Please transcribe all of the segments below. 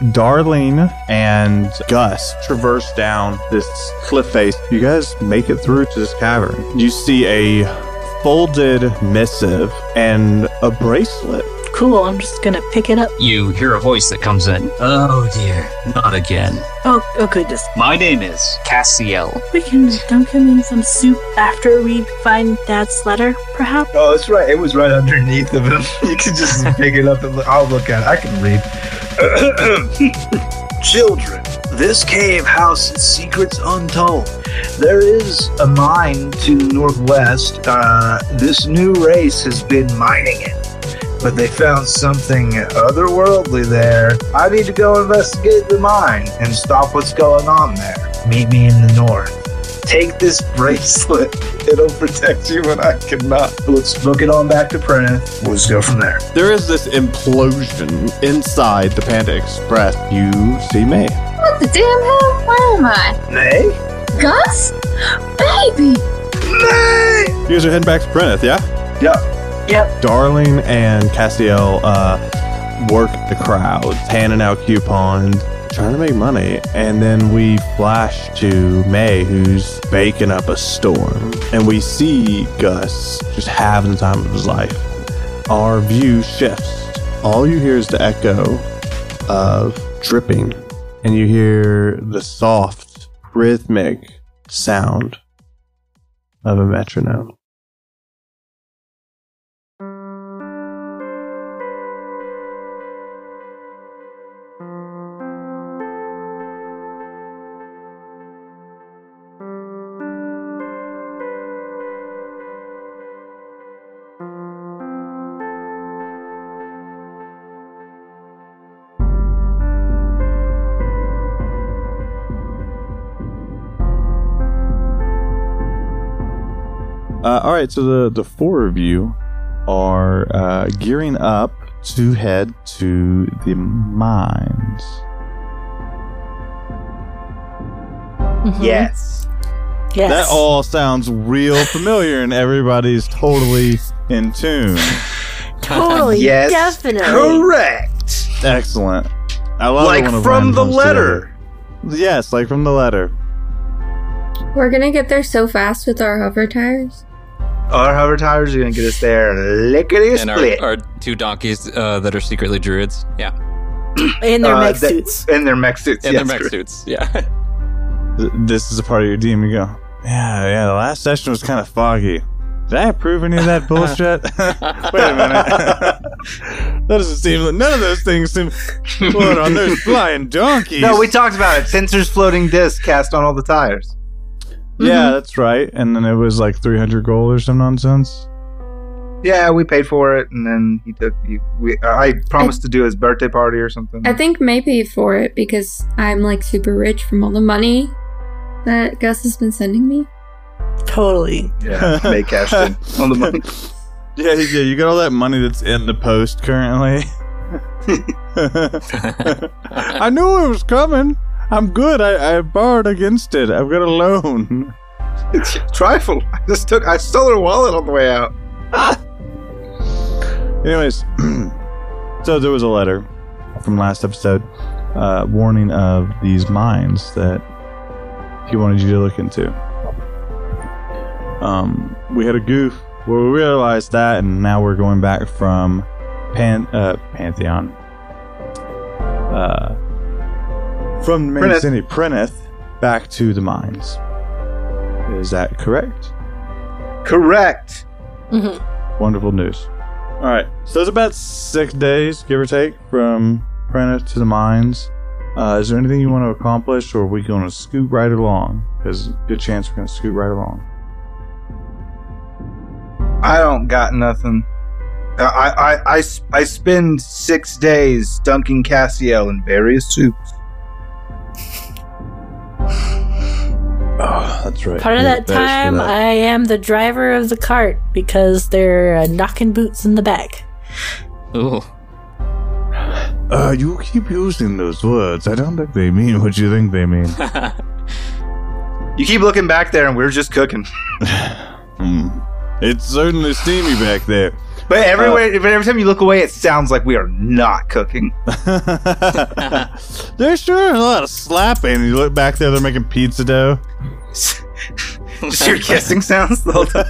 Darlene and Gus traverse down this cliff face. You guys make it through to this cavern. You see a folded missive and a bracelet. Cool, I'm just gonna pick it up. You hear a voice that comes in. Oh dear, not again. Oh, oh goodness. My name is Cassiel. We can dunk him in some soup after we find Dad's letter, perhaps? Oh, that's right. It was right underneath of him. You can just pick it up and look. I'll look at it. I can read. Children, this cave houses secrets untold. There is a mine to the northwest. Uh, this new race has been mining it, but they found something otherworldly there. I need to go investigate the mine and stop what's going on there. Meet me in the north. Take this bracelet. It'll protect you when I cannot. Let's book it on back to Prentice. Let's go from there. There is this implosion inside the Panda Express. You see me. What the damn hell? Where am I? Nay? Gus? Baby! Nay! You guys are heading back to Prentice, yeah? Yep. Yep. Darling and Castiel uh, work the crowd, handing out coupons, trying to make money. And then we flash to May, who's baking up a storm. And we see Gus just having the time of his life. Our view shifts. All you hear is the echo of dripping, and you hear the soft, rhythmic sound of a metronome. Uh, all right, so the the four of you are uh, gearing up to head to the mines. Yes. Yes. That all sounds real familiar, and everybody's totally in tune. totally. Yes. Definitely. Correct. Excellent. I love Like it when from the letter. together. Yes, like from the letter. We're gonna get there so fast with our hover tires. Our hover tires are gonna get us there lickety and our, split. our two donkeys uh, that are secretly druids. Yeah, In their Uh, mech that- suits. In their mech suits. and yes, their mech correct. suits. Yeah, This is a part of your DM. You go, yeah, yeah. The last session was kind of foggy. Did I approve any of that bullshit? Wait a minute. that doesn't seem. like None of those things seem. Hold on, there's flying donkeys. No, we talked about it. Tenser's floating disc cast on all the tires. Yeah, mm-hmm. that's right. And then it was like 300 gold or some nonsense. Yeah, we paid for it, and then he took. He, we, I promised to do his birthday party or something. I think maybe for it because I'm like super rich from all the money that Gus has been sending me. Totally. yeah, they cashed in on the money. Yeah, yeah, you got all that money that's in the post currently. I knew it was coming. I'm good. I, I borrowed against it. I've got a loan. It's a trifle. I just took. I stole her wallet on the way out. Anyways, so there was a letter from last episode uh, warning of these mines that he wanted you to look into. Um, we had a goof where we realized that, and now we're going back from Pan uh, Pantheon. Uh, from the main Prentice. city, Prentice, back to the mines. Is that correct? Correct. Wonderful news. All right, so it's about six days, give or take, from Prentice to the mines. Uh, is there anything you want to accomplish, or are we going to scoot right along? Because good chance we're going to scoot right along. I don't got nothing. I, I, I, I, I spend six days dunking Cassiel in various soups. That's right. Part of Yeah, that that is for time, that. I am the driver of the cart because they're uh, knocking boots in the back. Ooh. Uh, you keep using those words. I don't think they mean what you think they mean. You keep looking back there, and we're just cooking. Hmm. It's certainly steamy back there. But everywhere, but every time you look away, it sounds like we are not cooking. There's sure a lot of slapping. You look back there, they're making pizza dough. Just your kissing sounds the whole time.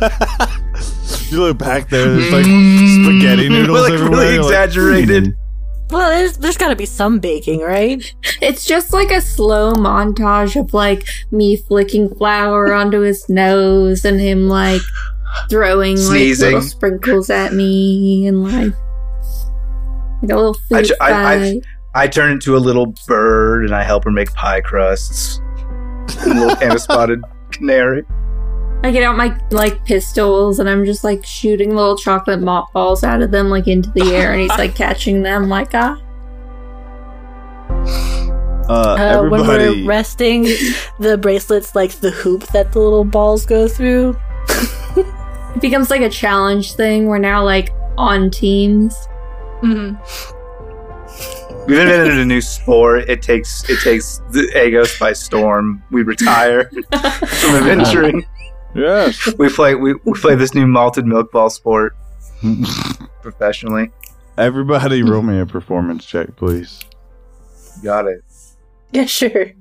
You look back there, there's like spaghetti noodles like everywhere. really You're like, exaggerated. "Hmm." Well, there's there's got to be some baking, right? It's just like a slow montage of like me flicking flour onto his nose and him like throwing like little sprinkles at me and like like a little food I ju- I- I- fight. I turn into a little bird, and I help her make pie crusts. a little kind of spotted canary. I get out my like pistols and I'm just like shooting little chocolate mop balls out of them like into the air and he's like catching them like ah. Uh, Uh, when we're resting, the bracelets like the hoop that the little balls go through. It becomes like a challenge thing. We're now like on teams. Mm-hmm. We've invented a new sport. It takes it takes the Agos by storm. We retire from adventuring. yes. We play we, we play this new malted milk ball sport professionally. Everybody, roll me a performance check, please. Got it. Yeah, sure.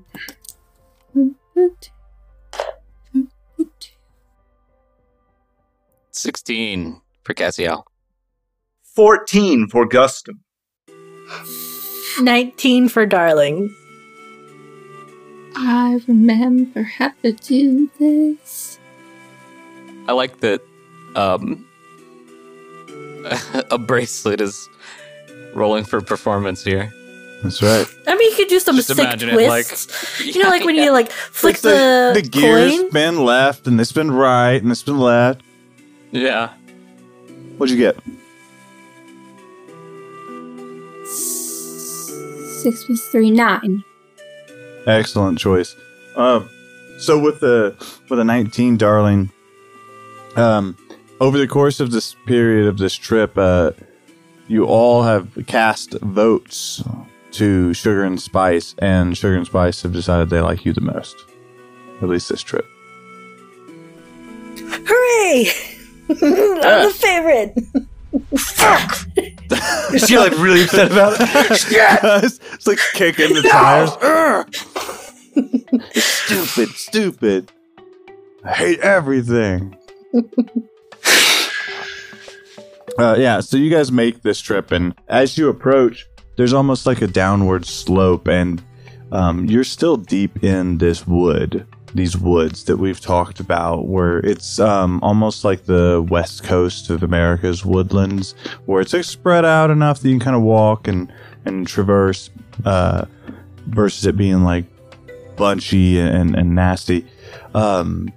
Sixteen for Cassiel. Fourteen for Gustum. Nineteen for darling. I remember how to do this. I like that. Um, a bracelet is rolling for performance here. That's right. I mean, you could do some Just sick imagine it like- twists. you know, like when you like flick It's the, like the gears coin. spin left and they spin right and they spin left. Yeah. What'd you get? Six plus three, nine. Excellent choice. Um, so with the with a 19, darling, um, over the course of this period of this trip, uh, you all have cast votes to Sugar and Spice, and Sugar and Spice have decided they like you the most. At least this trip. Hooray! I'm the favorite. Fuck. Is she like really upset about it? yeah. it's, it's like kicking the tires. stupid, stupid. I hate everything. uh, yeah, so you guys make this trip, and as you approach, there's almost like a downward slope, and um, you're still deep in this wood, these woods that we've talked about, where it's um, almost like the west coast of America's woodlands, where it's like spread out enough that you can kind of walk and and traverse, uh, versus it being like bunchy and, and nasty. Um,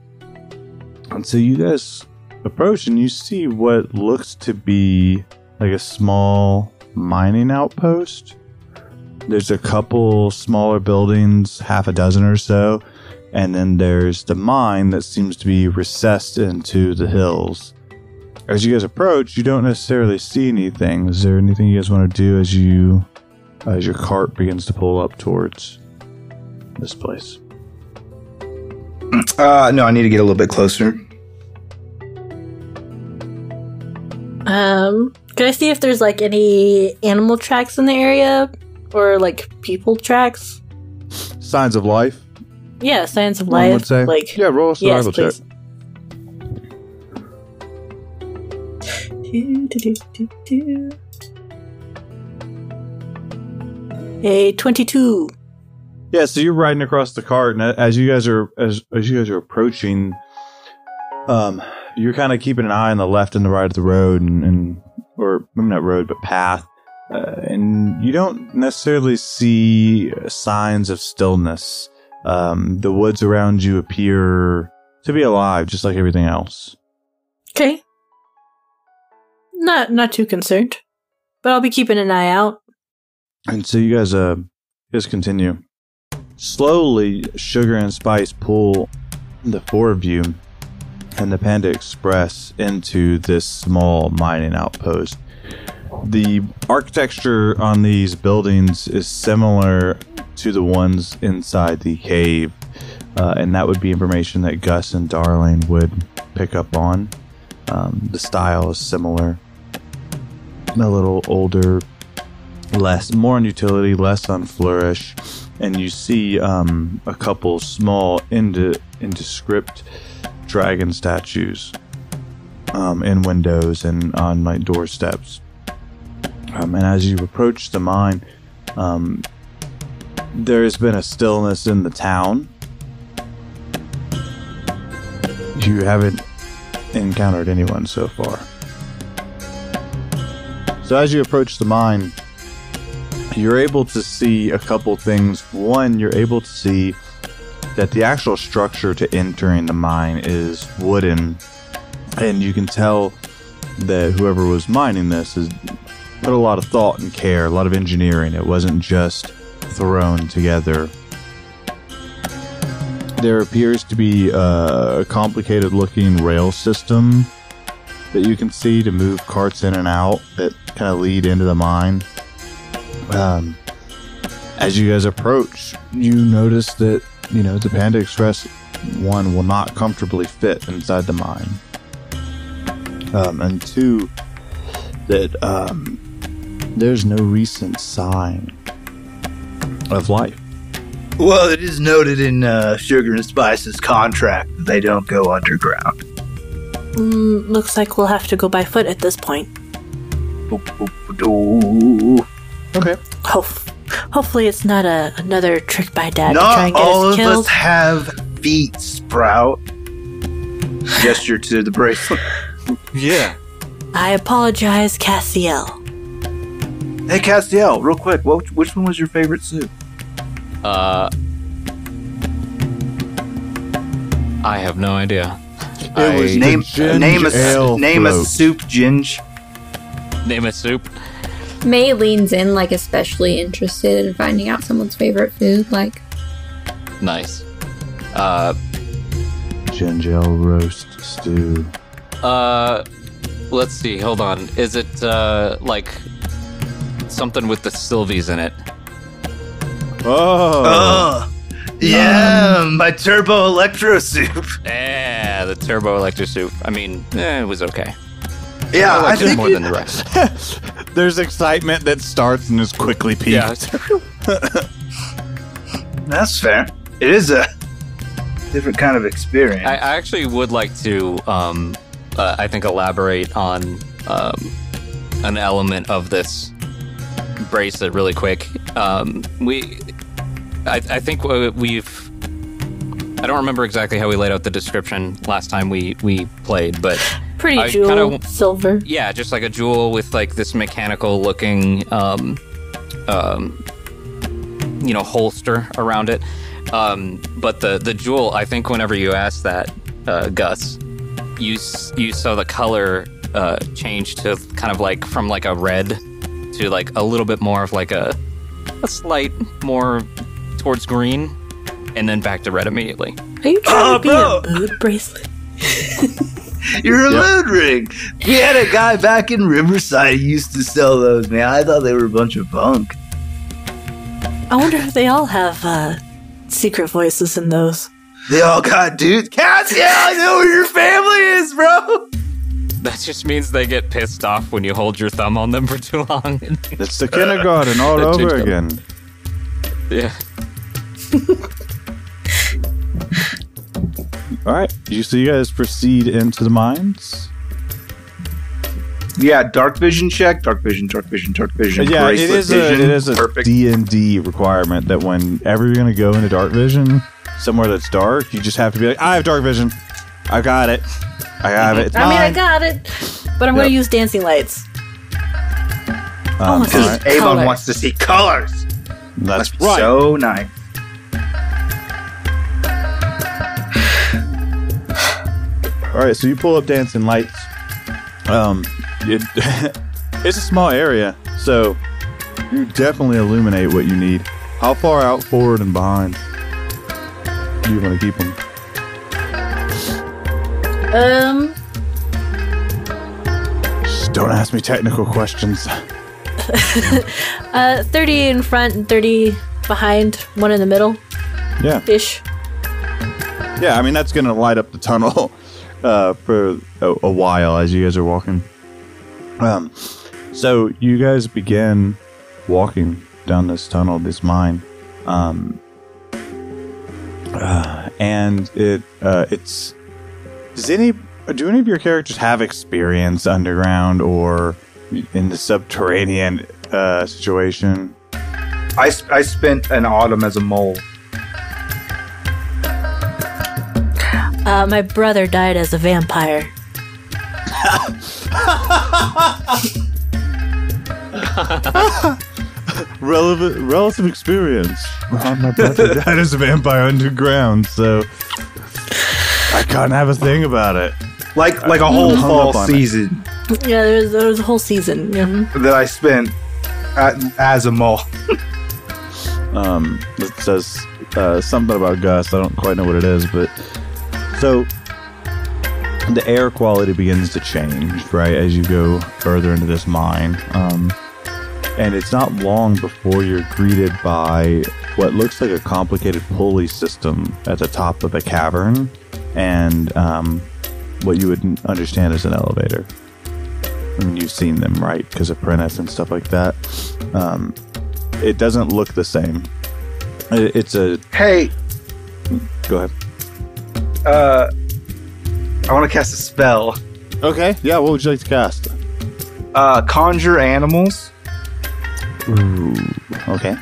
and so you guys approach and you see what looks to be like a small mining outpost. There's a couple smaller buildings, half a dozen or so, and then there's the mine that seems to be recessed into the hills. As you guys approach, you don't necessarily see anything. Is there anything you guys want to do as you as your cart begins to pull up towards this place? Uh, no, I need to get a little bit closer. Um, can I see if there's like any animal tracks in the area or like people tracks? Signs of life. Yeah, signs of life. would say. Like yeah, roll a yes, survival check. do, do, do. A twenty-two. Yeah, so you're riding across the cart, and as you guys are as as you guys are approaching, um, you're kind of keeping an eye on the left and the right of the road, and, and or maybe not road, but path, uh, and you don't necessarily see signs of stillness. Um, the woods around you appear to be alive, just like everything else. Okay. Not not too concerned, but I'll be keeping an eye out. And so you guys, uh, just continue. Slowly, sugar and spice pull the four of you and the Panda Express into this small mining outpost. The architecture on these buildings is similar to the ones inside the cave, uh, and that would be information that Gus and Darling would pick up on. Um, the style is similar, a little older, less more on utility, less on flourish, and you see um, a couple small ind- indescript dragon statues um, in windows and on my doorsteps. Um, and as you approach the mine, um, there has been a stillness in the town. You haven't encountered anyone so far. So as you approach the mine, you're able to see a couple things. One, you're able to see that the actual structure to entering the mine is wooden, and you can tell that whoever was mining this has put a lot of thought and care, a lot of engineering. It wasn't just thrown together. There appears to be a complicated looking rail system that you can see to move carts in and out that kind of lead into the mine. Um, as you guys approach, you notice that you know the Panda Express one will not comfortably fit inside the mine, um, and two that um, there's no recent sign of life. Well, it is noted in uh, Sugar and Spice's contract that they don't go underground. Mm, looks like we'll have to go by foot at this point. Okay. Hope, hopefully, it's not a another trick by dad to try and get all us of us have feet, Sprout. Gesture to the bracelet. Yeah. I apologize, Cassiel. Hey, Castiel, real quick, what, which one was your favorite soup? Uh, I have no idea. It was I- Name ginger name a ale name a soup, Ginge. name a soup. May leans in, like, especially interested in finding out someone's favorite food. Like, Nice. Uh, Ginger ale roast stew. uh, let's see. Hold on. Is it uh like something with the Sylvies in it? Oh, Oh, yeah, my turbo electro soup. Yeah, the turbo electro soup. I mean, eh, it was okay. Yeah, I I, liked it think more it- than the rest. there's excitement that starts and is quickly peaked. Yeah. that's fair. It is a different kind of experience. I, I actually would like to, um, uh, I think, elaborate on um, an element of this bracelet really quick. Um, we, I, I think we've. I don't remember exactly how we laid out the description last time we we played, but Pretty I jewel, kinda- silver. yeah, just like a jewel with like this mechanical looking, um, um, you know, holster around it. Um, but the the jewel, I think, whenever you asked that, uh, Gus, you you saw the color uh, change to kind of like from like a red to like a little bit more of like a a slight more towards green, and then back to red immediately. Are you trying Oh, to be bro. a mood bracelet? You're a mood ring. We had a guy back in Riverside who used to sell those, man. I thought they were a bunch of bunk. I wonder if they all have uh, secret voices in those. They all got dudes. Cassie, I know where your family is, bro. That just means they get pissed off when you hold your thumb on them for too long. It's the kindergarten all That over up. again. yeah. All right, you so you guys proceed into the mines. Yeah, dark vision check. Dark vision, dark vision, dark vision. yeah, it bracelet is a vision. it is a perfect. D and D requirement that whenever you're gonna go into dark vision somewhere that's dark, you just have to be like, I have dark vision. I got it. I have it. It's I mean, I got it, but I'm going Yep. to use dancing lights. Um, wanna all right, it. Avon Colors. wants to see colors. that's Must be right. So nice. All right, so you pull up dancing lights. Um, it, it's a small area, so you definitely illuminate what you need. How far out, forward, and behind do you want to keep them? Um, Just don't ask me technical questions. uh, 30 in front and 30 behind, one in the middle Yeah. ish. Yeah, I mean that's going to light up the tunnel uh, for a, a while as you guys are walking. Um, so you guys begin walking down this tunnel, this mine, um, uh, and it uh, it's does any do any of your characters have experience underground or in the subterranean uh, situation? I spent an autumn as a mole. Uh, my brother died as a vampire. relevant relative experience. Well, my brother died as a vampire underground, so I can't have a thing about it. Like like a whole hung fall up it. season Yeah, there was, there was a whole season. Yeah. that I spent at, as a mole. Um, it says uh, something about Gus. I don't quite know what it is, but so the air quality begins to change, right, as you go further into this mine. Um, and it's not long before you're greeted by what looks like a complicated pulley system at the top of the cavern, and um, what you would understand as an elevator. I mean, you've seen them, right? Because of apprentice and stuff like that. Um, it doesn't look the same. It- It's a Hey, go ahead. uh, I want to cast a spell. Okay, yeah. What would you like to cast? Uh, conjure animals. Ooh, okay.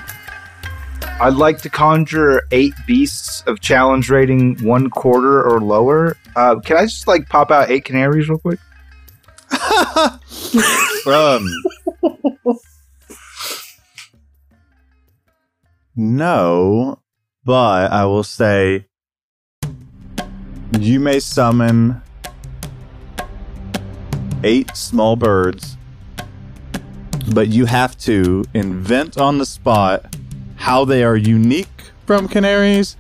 I'd like to conjure eight beasts of challenge rating one quarter or lower. Uh, can I just like pop out eight canaries real quick? Um, no, but I will say you may summon eight small birds, but you have to invent on the spot how they are unique from canaries,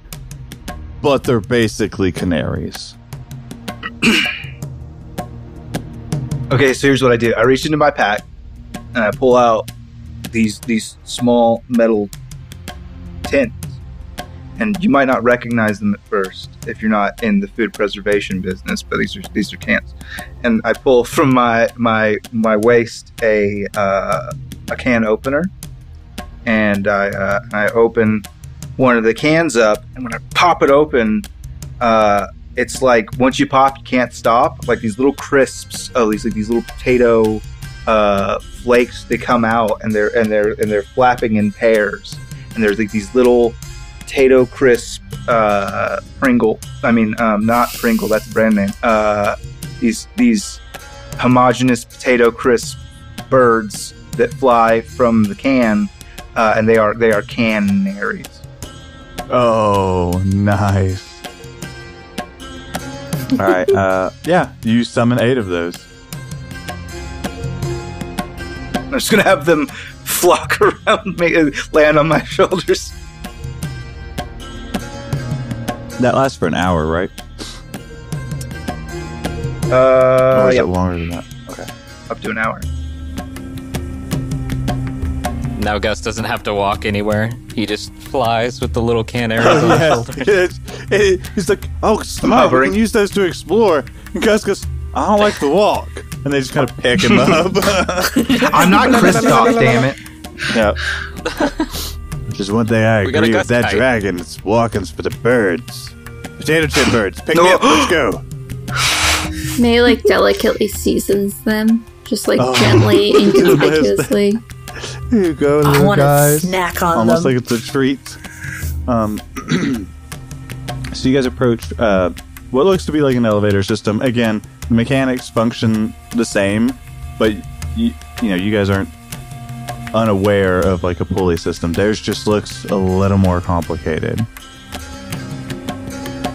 but they're basically canaries. Okay, so here's what I do. I reach into my pack and I pull out these these small metal tins. And you might not recognize them at first if you're not in the food preservation business, but these are these are cans. And I pull from my my my waist a uh, a can opener, and I uh, I open one of the cans up, and when I pop it open, uh, it's like once you pop, you can't stop. Like these little crisps, oh, these like these little potato uh, flakes. They come out and they're and they're and they're flapping in pairs. And there's like these little potato crisp uh, Pringle. I mean, um, not Pringle. That's a brand name. Uh, these these homogeneous potato crisp birds that fly from the can, uh, and they are they are canaries. Oh, nice. All right. Uh, yeah, you summon eight of those. I'm just gonna have them flock around me and land on my shoulders. That lasts for an hour, right? or Uh, is yeah, it longer than that? Okay. up to an hour. Now Gus doesn't have to walk anywhere. He just flies with the little can arrows Oh, on his yes. shoulder. It's- it- he's like, oh, smart. We can use those to explore. And Gus goes, I don't like to walk. And they just kind of pick him up. I'm not Kristoff, damn it. yeah. Just one thing I We agree with that kite. dragon. It's walking's for the birds. Potato chip birds. Pick me up. Let's go. May like delicately seasons them, just like Oh. gently, inconspicuously. Here you go, I little want to guys. snack on almost them. like it's a treat. Um, so you guys approach uh, what looks to be like an elevator system. Again, the mechanics function the same, but you, you know you guys aren't unaware of like a pulley system. Theirs just looks a little more complicated.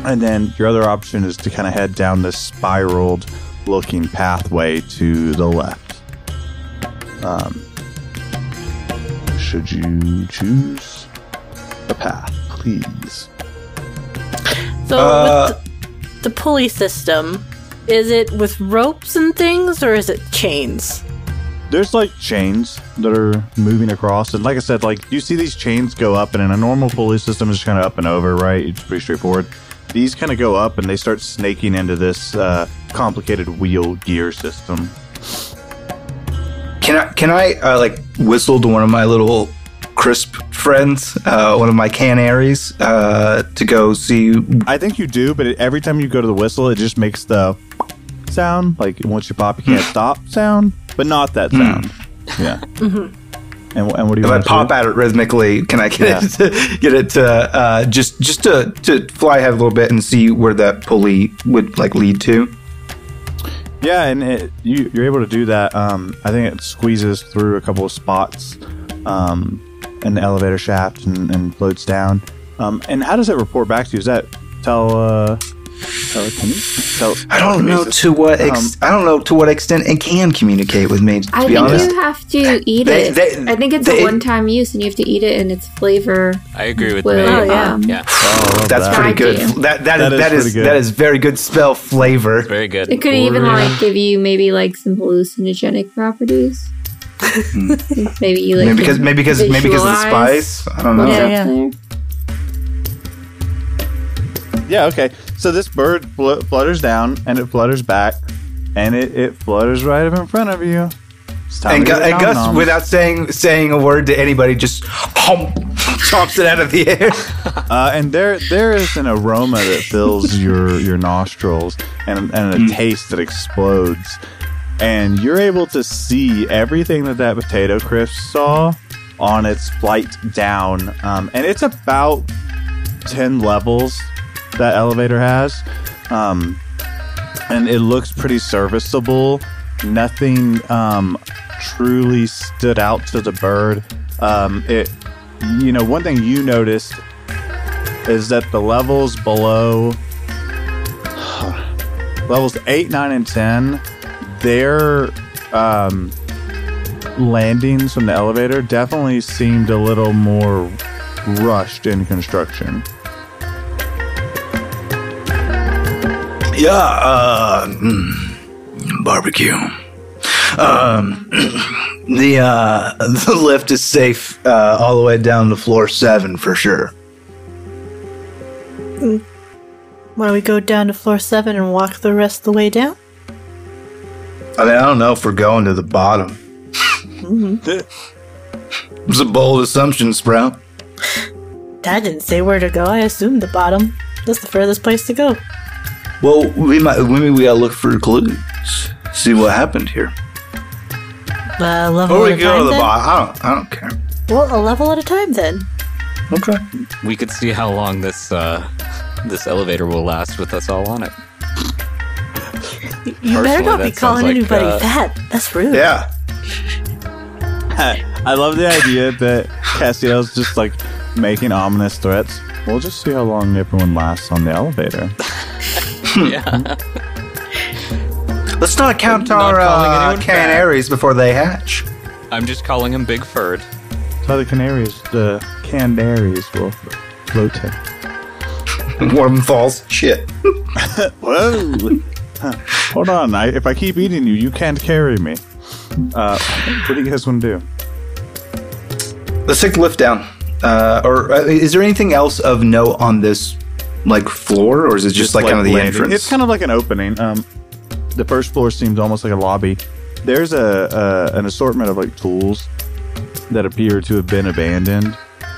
And then your other option is to kind of head down this spiraled looking pathway to the left. Um, should you choose a path, please? So Uh, with the, the pulley system, Is it with ropes and things, or is it chains? There's like chains that are moving across, and like I said, like you see these chains go up, and in a normal pulley system, it's kind of up and over, right? It's pretty straightforward. These kind of go up, and they start snaking into this uh, complicated wheel gear system. Can I can I uh, like whistle to one of my little crisp friends, uh, one of my canaries, uh, to go see? I think you do, but every time you go to the whistle, it just makes the sound like once you pop, you can't stop sound, but not that sound. Yeah. And, and what do you If I to pop do? at it rhythmically, can I get it to, get it to uh, just just to, to fly ahead a little bit and see where that pulley would like lead to? Yeah, and it, you, you're able to do that. Um, I think it squeezes through a couple of spots um, in the elevator shaft and, and floats down. Um, and how does it report back to you? Is that tell uh, telekinesis? Tele- I don't know to what ex- Um, I don't know to what extent it can communicate with me. To I be think honest, you have to eat They- it. they- I think it's they- a one-time use, and you have to eat it, and its flavor. I agree with will, May. Oh, yeah. um, Yeah, Oh, that's that. pretty good. That that That is is that is pretty good. that is very good spell flavor. very good. It could even Or- like give you maybe like some hallucinogenic properties. maybe you like maybe because maybe because maybe because of the spice. I don't know. Yeah, yeah. Yeah, okay. So this bird fl- flutters down and it flutters back and it, it flutters right up in front of you. It's time And, to Gu- and Gus, nom-noms. without saying saying a word to anybody, just hum, chomps it out of the air. Uh, and there there is an aroma that fills your your nostrils and, and a taste that explodes. And you're able to see everything that that potato crisp saw on its flight down. Um, and it's about 10 levels that elevator has. Um, and it looks pretty serviceable. Nothing um, truly stood out to the bird. Um, it, you know, one thing you noticed is that the levels below levels 8 9 and 10 their um, landings from the elevator definitely seemed a little more rushed in construction Yeah, uh, mm, barbecue. Um, the uh, the lift is safe uh, all the way down to floor seven for sure. Why don't we go down to floor seven and walk the rest of the way down? I mean, I don't know if we're going to the bottom. It's a bold assumption, Sprout. Dad didn't say where to go. I assumed the bottom. That's the furthest place to go. Well, we might maybe we gotta look for clues. See what happened here. Uh, level Or at we a go time to the then? bottom. I don't. I don't care. Well, a level at a time then. Okay. We could see how long this uh, this elevator will last with us all on it. You better Personally, not be that sounds calling like, anybody uh, fat. That's rude. Yeah. I love the idea that Castiel's just like making ominous threats. We'll just see how long everyone lasts on the elevator. yeah. Let's not count Not our calling uh, anyone fat. canaries before they hatch. I'm just calling him Big Furred. So the canaries, the canaries will float in. One falls. Shit. Whoa! Huh. Hold on. I, if I keep eating you, you can't carry me. Uh, what do you guys want to do? Let's take the lift down. Uh, or uh, is there anything else of note on this, like floor, or is it just, like, kind of the landing. entrance? It's kind of like an opening. Um, the first floor seems almost like a lobby. There's a, a an assortment of like tools that appear to have been abandoned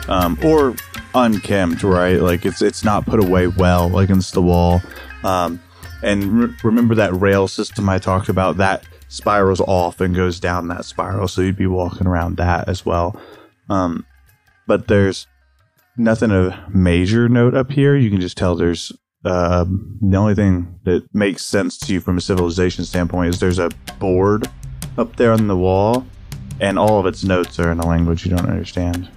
um, or unkempt. Right, like it's it's not put away well against the wall. Um, and re- remember that rail system I talked about? That spirals off and goes down that spiral, so you'd be walking around that as well. Um, but there's nothing of major note up here. You can just tell there's um, the only thing that makes sense to you from a civilization standpoint is there's a board up there on the wall, and all of its notes are in a language you don't understand.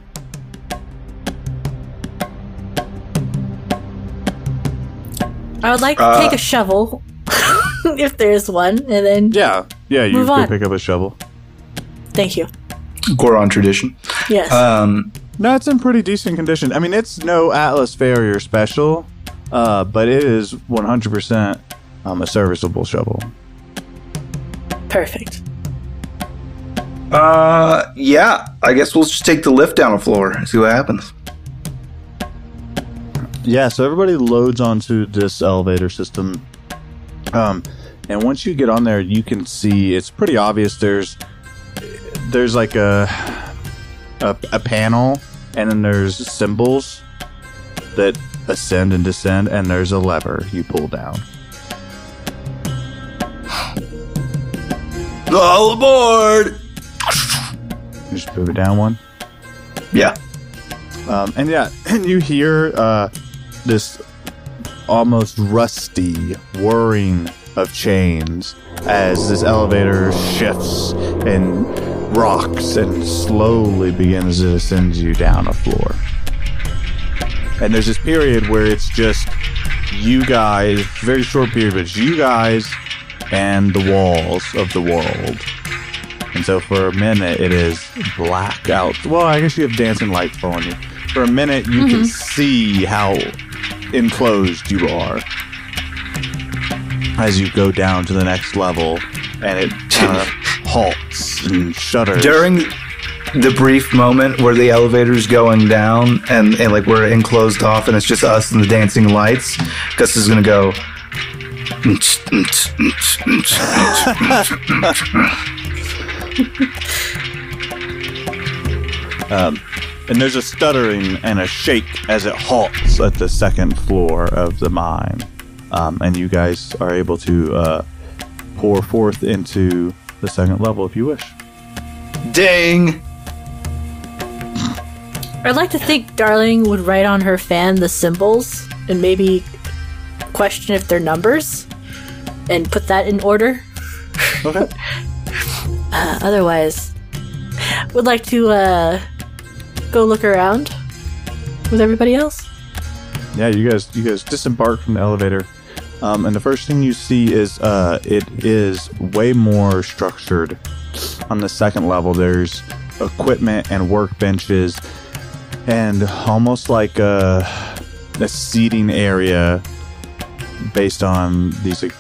I would like to Uh, take a shovel, if there's one, and then Yeah, yeah, you Move go on. pick up a shovel. thank you. Goron tradition. Yes. Um, No, it's in pretty decent condition. I mean, it's no Atlas Farrier special, uh, but it is 100% um, a serviceable shovel. Perfect. Uh, yeah. I guess we'll just take the lift down a floor and see what happens. Yeah, so everybody loads onto this elevator system. Um, and once you get on there, you can see it's pretty obvious. There's there's like a a, a panel, and then there's symbols that ascend and descend, and there's a lever you pull down. All aboard! You just move it down one. Yeah. Um, and yeah, and you hear uh, this almost rusty whirring of chains as this elevator shifts and rocks and slowly begins to send you down a floor. And there's this period where it's just you guys, very short period, but it's you guys and the walls of the world. And so for a minute, it is black out. Well, I guess you have dancing lights on you. For a minute, you can mm-hmm. see how enclosed you are as you go down to the next level, and it kind of halts and shudders. During the brief moment where the elevator's going down and, and like we're enclosed off and it's just us and the dancing lights, Gus is gonna go. Um, and there's a stuttering and a shake as it halts at the second floor of the mine. Um, and you guys are able to uh, pour forth into the second level if you wish. Ding! I'd like to think Darling would write on her fan the symbols and maybe question if they're numbers and put that in order. Okay. Uh, otherwise, would like to uh, go look around with everybody else. Yeah, you guys, you guys disembark from the elevator, um, and the first thing you see is uh, it is way more structured. On the second level, there's equipment and workbenches, and almost like a, a seating area based on these like,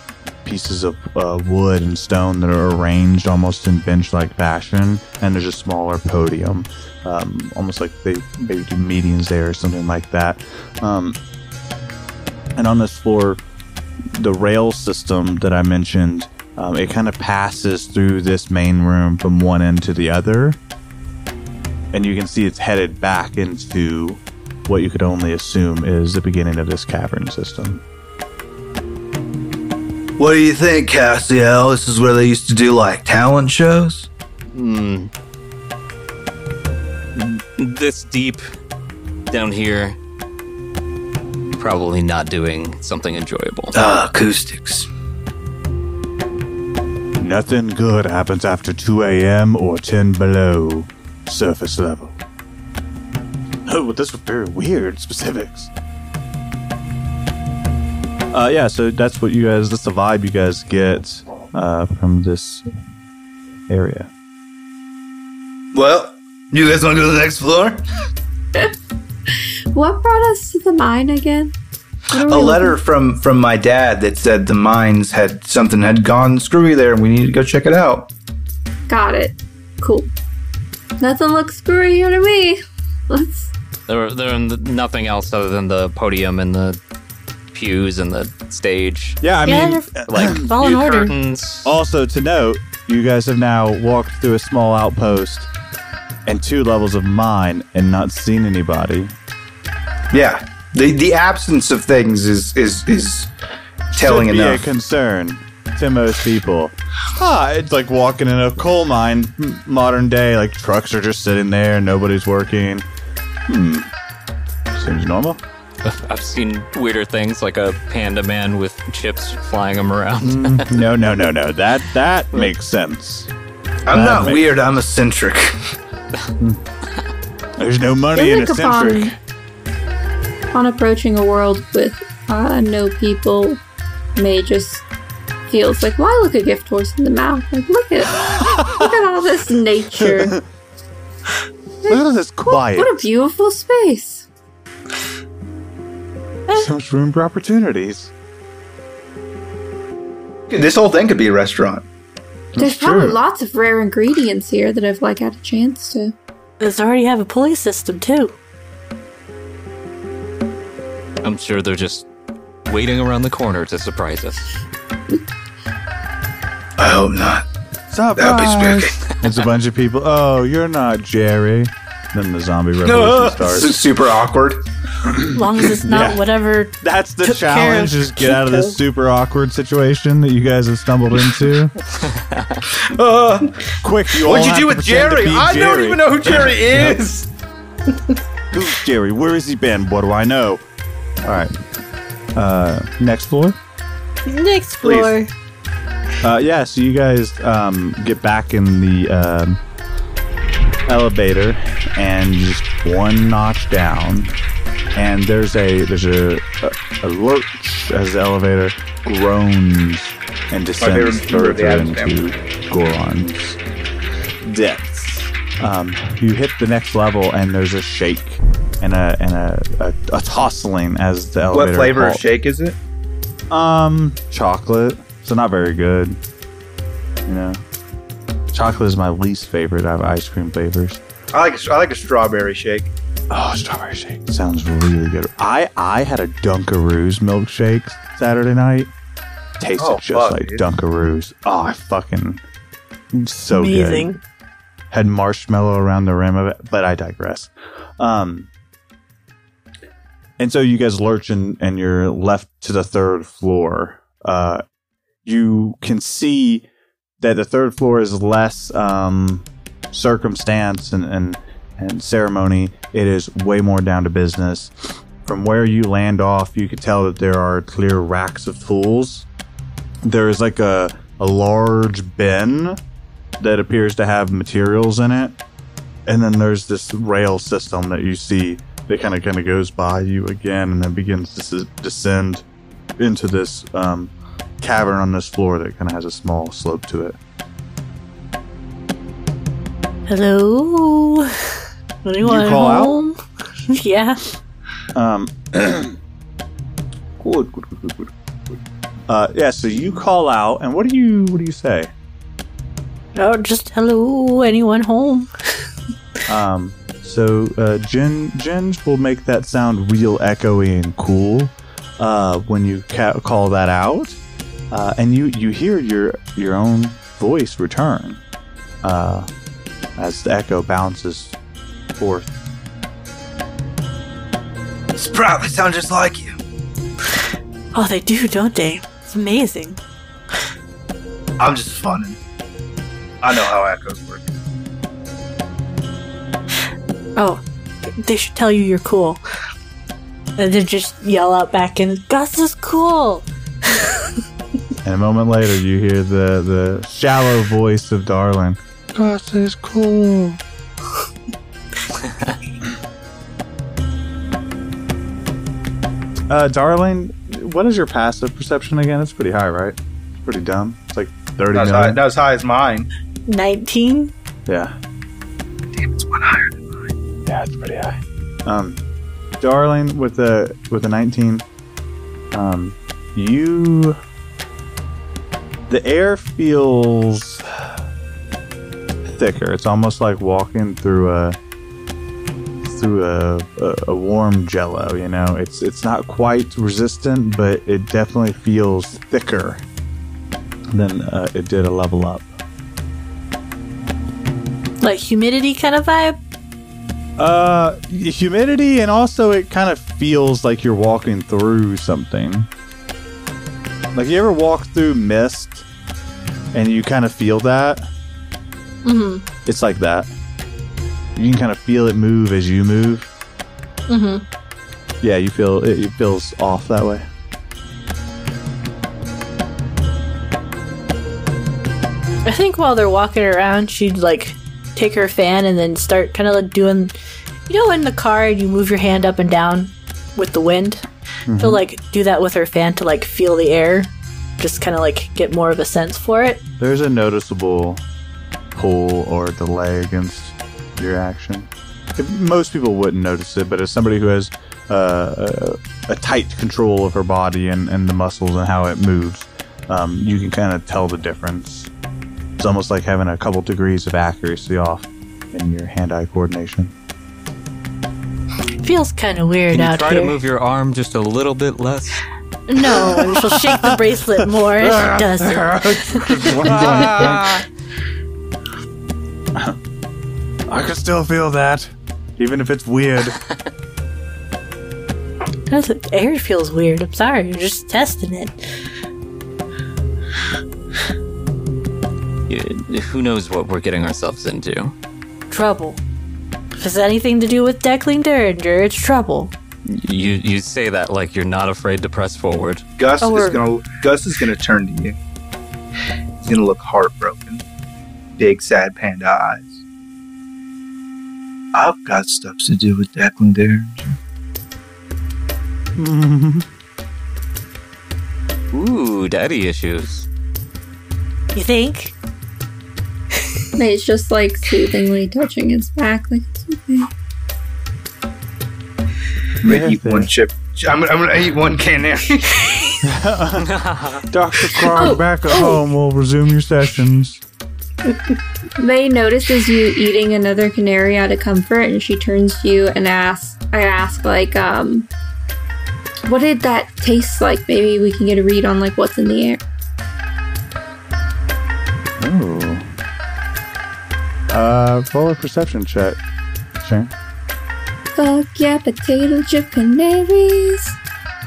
pieces of uh, wood and stone that are arranged almost in bench-like fashion. And there's a smaller podium, um, almost like they maybe do meetings there or something like that. Um, and on this floor, the rail system that I mentioned, um, it kind of passes through this main room from one end to the other. And you can see it's headed back into what you could only assume is the beginning of this cavern system. What do you think, Cassiel? This is where they used to do like talent shows? Hmm. This deep down here, probably not doing something enjoyable. Ah, acoustics. Nothing good happens after 2 a.m. or 10 below surface level. Oh, this was very weird specifics. Uh, yeah, so that's what you guys, that's the vibe you guys get uh, from this area. Well, you guys want to go to the next floor? What brought us to the mine again? What are we A letter looking- from from my dad that said the mines had something had gone screwy there, and we need to go check it out. Got it. Cool. Nothing looks screwy here to me. Let's. There, there nothing else other than the podium and the pews and the stage. Yeah, I Yeah, mean, they're Like all in order. curtains. also to note, you guys have now walked through a small outpost and two levels of mine and not seen anybody. Yeah, the the absence of things is is is telling Should be enough. a concern to most people. Ah, it's like walking in a coal mine, m- modern day. Like trucks are just sitting there, nobody's working. Hmm, seems normal. I've seen weirder things, like a panda man with chips flying him around. Mm, no, no, no, no. That that makes sense. I'm That not makes- weird. I'm eccentric. There's no money They in look eccentric. Upon, upon approaching a world with uh, no people, May just feels like, why look a gift horse in the mouth? Like, look at look at all this nature. Look at this quiet. What a beautiful space. so much room for opportunities. This whole thing could be a restaurant. There's probably lots of rare ingredients here that I've like had a chance to. Does already have a pulley system too? I'm sure they're just waiting around the corner to surprise us. I hope not. Surprise! it's a bunch of people. Oh, you're not Jerry. Then the zombie revolution starts. It's super awkward. As long as it's not Yeah. whatever. That's the took care challenge. of Is get out of this super awkward situation that you guys have stumbled into. Uh, Quick, you what'd you do with pretend to Jerry? I don't even know who Jerry is. Who's Jerry? Where has he been? What do I know? All right. Uh, next floor. Next floor. Uh, yeah, so you guys um, get back in the um, elevator and just one notch down, and there's a there's a, a, a lurch as the elevator groans and descends member of the further Addams into Goron's depths. Um, you hit the next level, and there's a shake and a and a, a, a tossling as the elevator. What flavor of shake is it? Um, chocolate. So not very good. You know, chocolate is my least favorite out of ice cream flavors. I like a, I like a strawberry shake. Oh, strawberry shake sounds really good. I I had a Dunkaroos milkshake Saturday night. Tasted Oh, just fuck, like dude. Dunkaroos. Oh, I fucking so Amazing. good. Had marshmallow around the rim of it, but I digress. Um, and so you guys lurch and, and you're left to the third floor. Uh, you can see that the third floor is less um, circumstance and, and and ceremony. It is way more down to business. From where you land off, you can tell that there are clear racks of tools. There is like a a large bin that appears to have materials in it, and then there's this rail system that you see that kind of kind of goes by you again, and then begins to s- descend into this um, cavern on this floor that kind of has a small slope to it. Hello. Anyone call out? home? yeah. Um, good, good, good, good, good, good. Uh, yeah. So you call out, and what do you what do you say? Oh, just hello. Anyone home? Um, so uh, Jen Jen will make that sound real echoey and cool uh, when you ca- call that out, uh, and you you hear your your own voice return uh, as the echo bounces forth. Sprout, they sound just like you. Oh, they do, don't they? It's amazing. I'm just funning. I know how echoes work. Oh, they should tell you you're cool. And then just yell out back in, Gus is cool. And a moment later, you hear the the shallow voice of Darlin. Gus is cool. uh, Darling, what is your passive perception again? It's pretty high, right? It's pretty dumb. It's like thirty Not as, high, not as high as mine. 19? Yeah, Damn, it's one higher than mine. Yeah, it's pretty high. Um, Darling, with the with the nineteen, um, you the air feels thicker. It's almost like walking through a through a, a, a warm jello. You know, it's it's not quite resistant, but it definitely feels thicker than uh, it did a level up. Like humidity kind of vibe? Uh, humidity, and also it kind of feels like you're walking through something. Like you ever walk through mist, and you kind of feel that. Mm It's like that. You can kind of feel it move as you move. hmm. Yeah, you feel it, it feels off that way. I think while they're walking around, she'd like take her fan and then start kind of like doing, you know, in the car and you move your hand up and down with the wind. She'll like do that with her fan to like feel the air, just kind of like get more of a sense for it. There's a noticeable pull or delay against your action. Most people wouldn't notice it, but as somebody who has uh, a, a tight control of her body and, and the muscles and how it moves, um, you can kind of tell the difference. It's almost like having a couple degrees of accuracy off in your hand-eye coordination. Feels kind of weird Can you out try here. to move your arm just a little bit less? No, and she'll shake the bracelet more. She doesn't. I can still feel that, even if it's weird. Doesn't- Air feels weird. I'm sorry. You're just testing it. Who knows what we're getting ourselves into? Trouble. If it's anything to do with Declan Derringer, it's trouble. You you say that like you're not afraid to press forward. Gus Oh, is gonna Gus is gonna turn to you. He's gonna look heartbroken. Big sad panda eyes. I've got stuff to do with Declan Derringer. Ooh, daddy issues. You think? May's just like soothingly touching his back, like it's okay. I'm gonna eat one chip. I'm, I'm gonna eat one canary. Dr. Krog, back at home. We'll resume your sessions. May notices you eating another canary out of comfort, and she turns to you and asks, "I ask like, um, what did that taste like? Maybe we can get a read on like what's in the air." Uh, roll a perception check. Sure. Fuck yeah, potato chip canaries.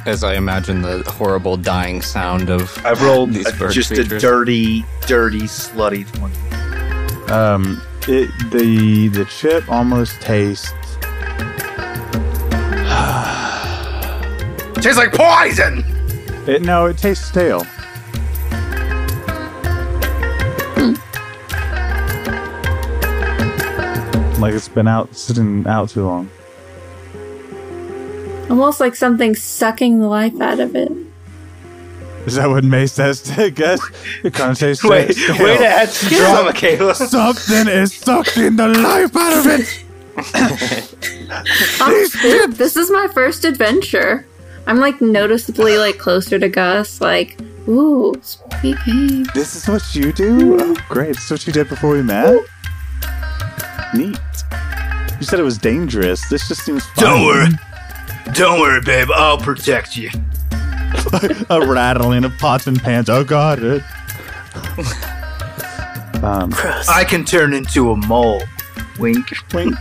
As I imagine the horrible dying sound of I've rolled These a- bird just a dirty, dirty, slutty one. Um, it the the chip almost tastes. Tastes like poison. It no, it tastes stale. Like it's been out sitting out too long. Almost like something sucking the life out of it. Is that what May says to guess? It kind of tastes Wait, stale. way to add some drama, Kayla. Something is sucking the life out of it. Oh, dude, this is my first adventure. I'm like noticeably like closer to Gus. Like, ooh, spooky. This is what you do? Oh, great. This is what you did before we met? Neat. You said it was dangerous. This just seems fun. Don't worry. Don't worry, babe. I'll protect you. A rattling of pots and pans. Oh, God. It. Um, Gross. I can turn into a mole. Wink. wink.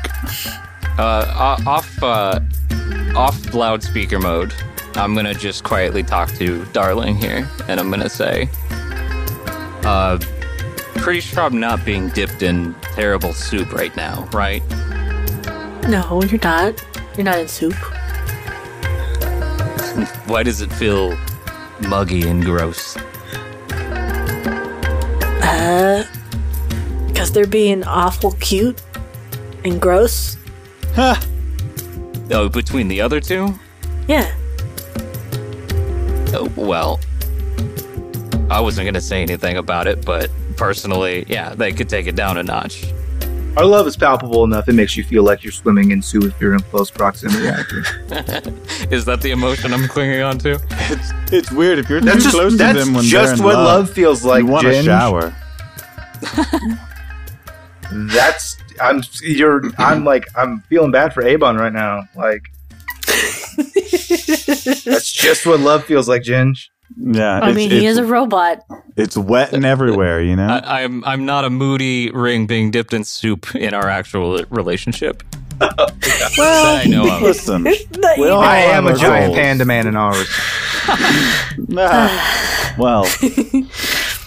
uh, off uh, off loudspeaker mode. I'm gonna just quietly talk to Darling here, and I'm gonna say, uh, pretty sure I'm not being dipped in terrible soup right now, right? No, you're not. You're not in soup. Why does it feel muggy and gross? Uh, because they're being awful cute and gross. Huh. Oh, between the other two? Yeah. Oh, well, I wasn't gonna say anything about it, but personally, yeah, they could take it down a notch. Our love is palpable enough it makes you feel like you're swimming in soup if you're in close proximity. Is that the emotion I'm clinging on to? It's, it's weird if you're That's too just, close to that's them when just they're in what love. love feels like. you want Ginge. a shower. That's I'm you're I'm like I'm feeling bad for Avon right now. Like that's just what love feels like, Ginge. Yeah, I mean, he is a robot. it's wet and everywhere, you know. I, I'm I'm not a moody ring being dipped in soup in our actual relationship. Well, I know of. Listen, Not we all even- I am a have giant goals. panda man in ours. Ah, well,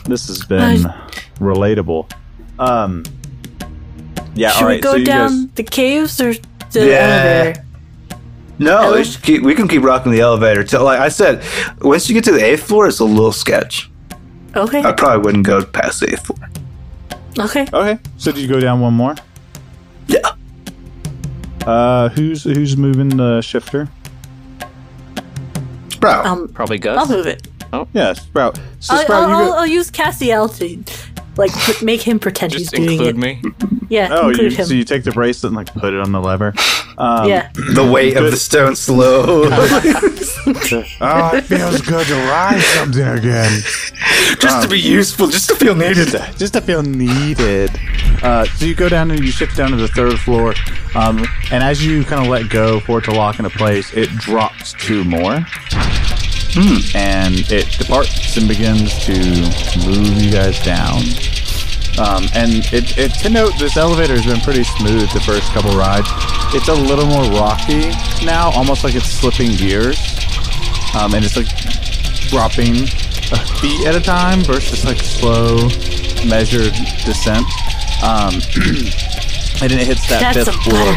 this has been relatable. Um, yeah. Should all we go so down guys, the caves or the Yeah. elevator? No, we, keep, we can keep rocking the elevator. Till like I said, once you get to the eighth floor, it's a little sketch. Okay. I probably wouldn't go past the eighth floor. Okay. okay. So did you go down one more? Yeah. Uh, who's who's moving the shifter? Sprout. Um, Probably Gus. I'll move it. Oh yeah, Sprout. So I'll, Sprout, I'll, you I'll. I'll use Cassiel to like put, make him pretend he's Just doing include it. me. Yeah, Oh, include you, him. so you take the bracelet and like put it on the lever. Um, yeah. the weight of the stone slow. Oh, it feels good to ride something again. just to be useful, just to feel needed. just to feel needed. Uh, so you go down and you shift down to the third floor, um, and as you kind of let go for it to lock into place, it drops two more, and it departs and begins to move you guys down. Um, and it, it to note, this elevator has been pretty smooth the first couple rides. It's a little more rocky now, almost like it's slipping gears, um, and it's like dropping a feet at a time versus like slow, measured descent. Um, and then it hits that That's fifth floor.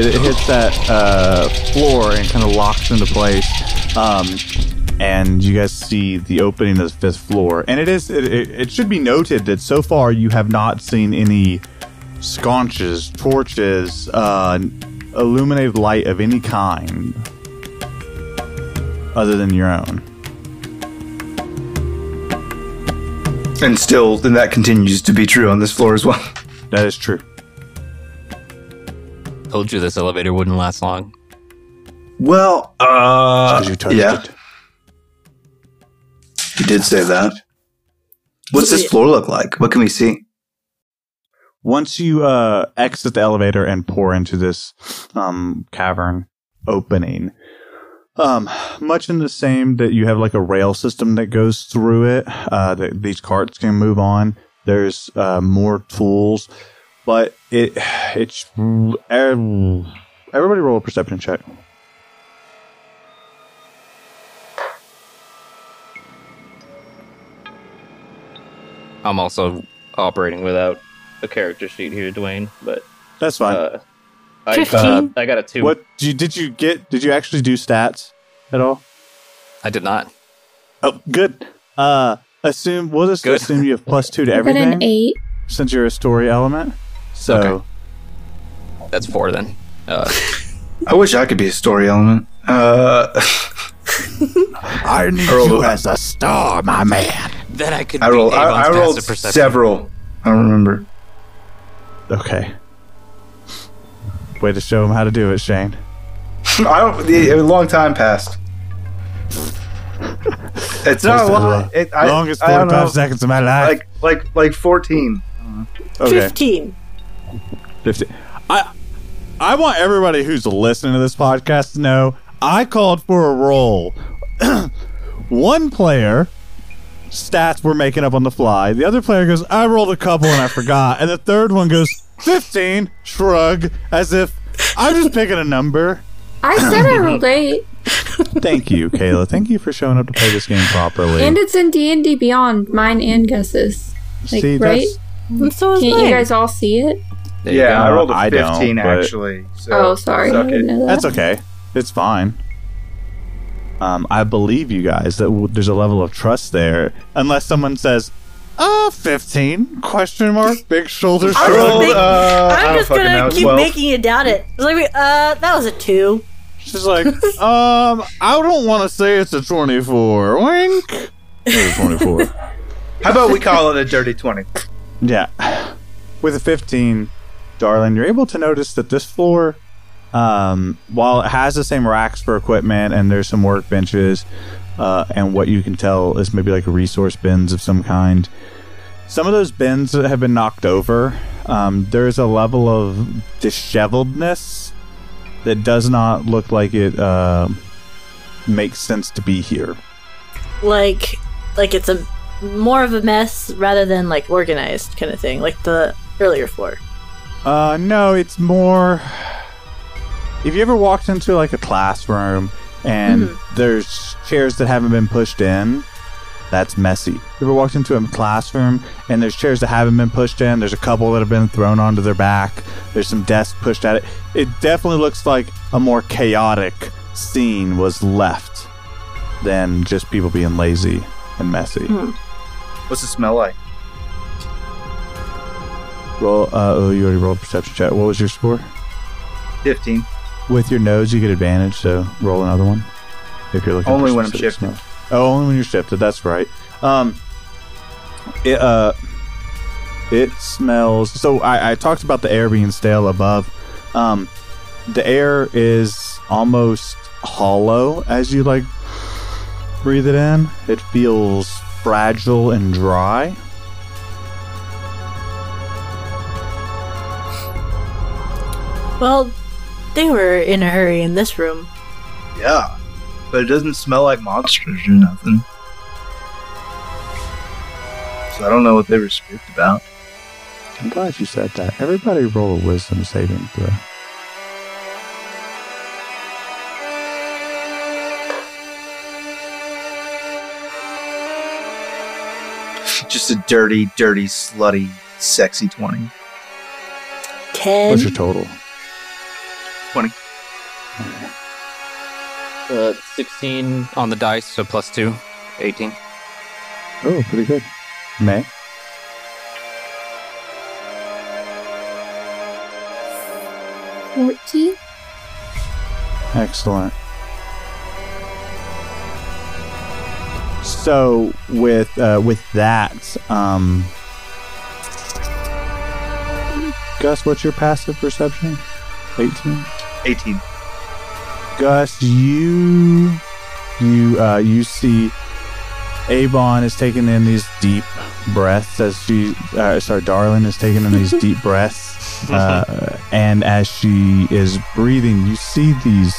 It, it hits that uh, floor and kind of locks into place. Um, and you guys see the opening of the fifth floor. And it is it, it, it should be noted that so far you have not seen any sconces, torches, uh, illuminated light of any kind other than your own. And still, then that continues to be true on this floor as well. That is true. Told you this elevator wouldn't last long. Well, uh, you touched yeah, it. you did say that. What's this floor look like? What can we see? Once you uh, exit the elevator and pour into this um, cavern opening, um, much in the same that you have like a rail system that goes through it, uh, that these carts can move on. There's uh, more tools, but it it's everybody roll a perception check. I'm also operating without a character sheet here, Dwayne, but That's fine. uh, I, 15? I got a two. what did you, did you get? Did you actually do stats at all? I did not. Oh, good. Uh, assume we'll just Good. assume you have plus two to I got everything. an eight. since you're a story element. So Okay. That's four then. Uh, I wish I could be a story element. Uh, I need rolled you as a star, my man. Then I could. I rolled. I, I rolled several. I don't remember. Okay. Way to show him how to do it, Shane. I don't. The, a long time passed. It's not a lot. It, I, Longest I don't know, seconds of my life. Like like like fourteen. okay, 15. fifty. I I want everybody who's listening to this podcast to know I called for a roll. One player stats we're making up on the fly. The other player goes, I rolled a couple and I forgot. And the third one goes, 15, shrug, as if I'm just picking a number. I said I rolled eight, Thank you, Kayla. Thank you for showing up to play this game properly. and it's in D and D Beyond. Mine and Gus's. Like See, right? that's- And so Can't mine. you guys all see it? There Yeah. I rolled a I don't, fifteen actually. So oh, sorry. I didn't know that. That's okay. It's fine. Um, I believe you guys that w- there's a level of trust there, unless someone says, "Uh, 15?" Question mark. Big shoulders. I I'm rolled. just, uh, I I'm just gonna know, keep 12. making you doubt it. It's like, uh, that was a two. She's like, "Um, I don't want to say it's a 24." Wink. It's a 24. How about we call it a dirty twenty? Yeah. With a 15, darling, you're able to notice that this floor, um, while it has the same racks for equipment and there's some workbenches, uh, and what you can tell is maybe like resource bins of some kind, some of those bins have been knocked over. Um, there's a level of disheveledness that does not look like it uh, makes sense to be here. Like, like it's a more of a mess rather than like organized kind of thing, like the earlier floor. Uh, no, it's more. If you ever walked into like a classroom and there's chairs that haven't been pushed in, that's messy. You ever walked into a classroom and there's chairs that haven't been pushed in, there's a couple that have been thrown onto their back, there's some desks pushed at it. It definitely looks like a more chaotic scene was left than just people being lazy and messy. What's it smell like? Roll, uh, oh, you already rolled perception check. What was your score? Fifteen. With your nose, you get advantage, so roll another one. If you're looking Only when I'm specific shifting. smell. Oh, only when you're shifted. That's right. Um, it uh, it smells. So I, I talked about the air being stale above. Um, the air is almost hollow as you like breathe it in. It feels fragile and dry. Well, they were in a hurry in this room. Yeah, but it doesn't smell like monsters or nothing. So I don't know what they were spooked about. I'm glad you said that. Everybody roll a wisdom saving throw. Just a dirty, dirty, slutty, sexy 20. Ten. What's your total? 20. Uh, 16 on the dice, so plus 2. 18. Oh, pretty good. May? Fourteen. Excellent. So with uh, with that, um, Gus, what's your passive perception? Eighteen. 18. Gus, you you uh, you see Avon is taking in these deep breaths as she uh, sorry, Darlin is taking in these deep breaths, uh, and as she is breathing, you see these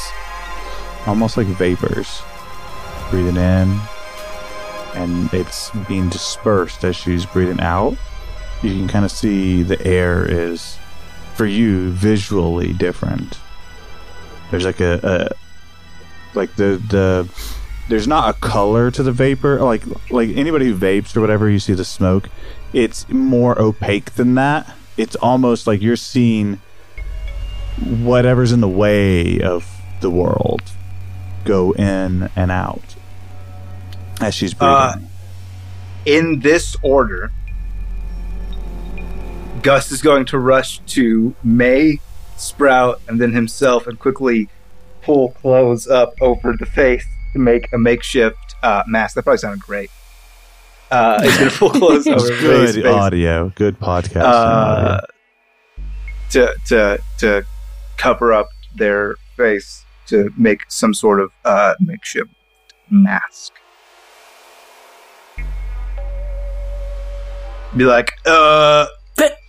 almost like vapors breathing in, and it's being dispersed as she's breathing out. You can kind of see the air is for you visually different. There's like a, a like the the there's not a color to the vapor like like anybody who vapes or whatever you see the smoke it's more opaque than that it's almost like you're seeing whatever's in the way of the world go in and out as she's breathing Uh, In this order, Gus is going to rush to May, Sprout, and then himself and quickly pull clothes up over the face to make a makeshift uh, mask. That probably sounded great. Uh, he's going to pull clothes over good face, audio good podcast uh, to to to cover up their face to make some sort of uh, makeshift mask. Be like, uh,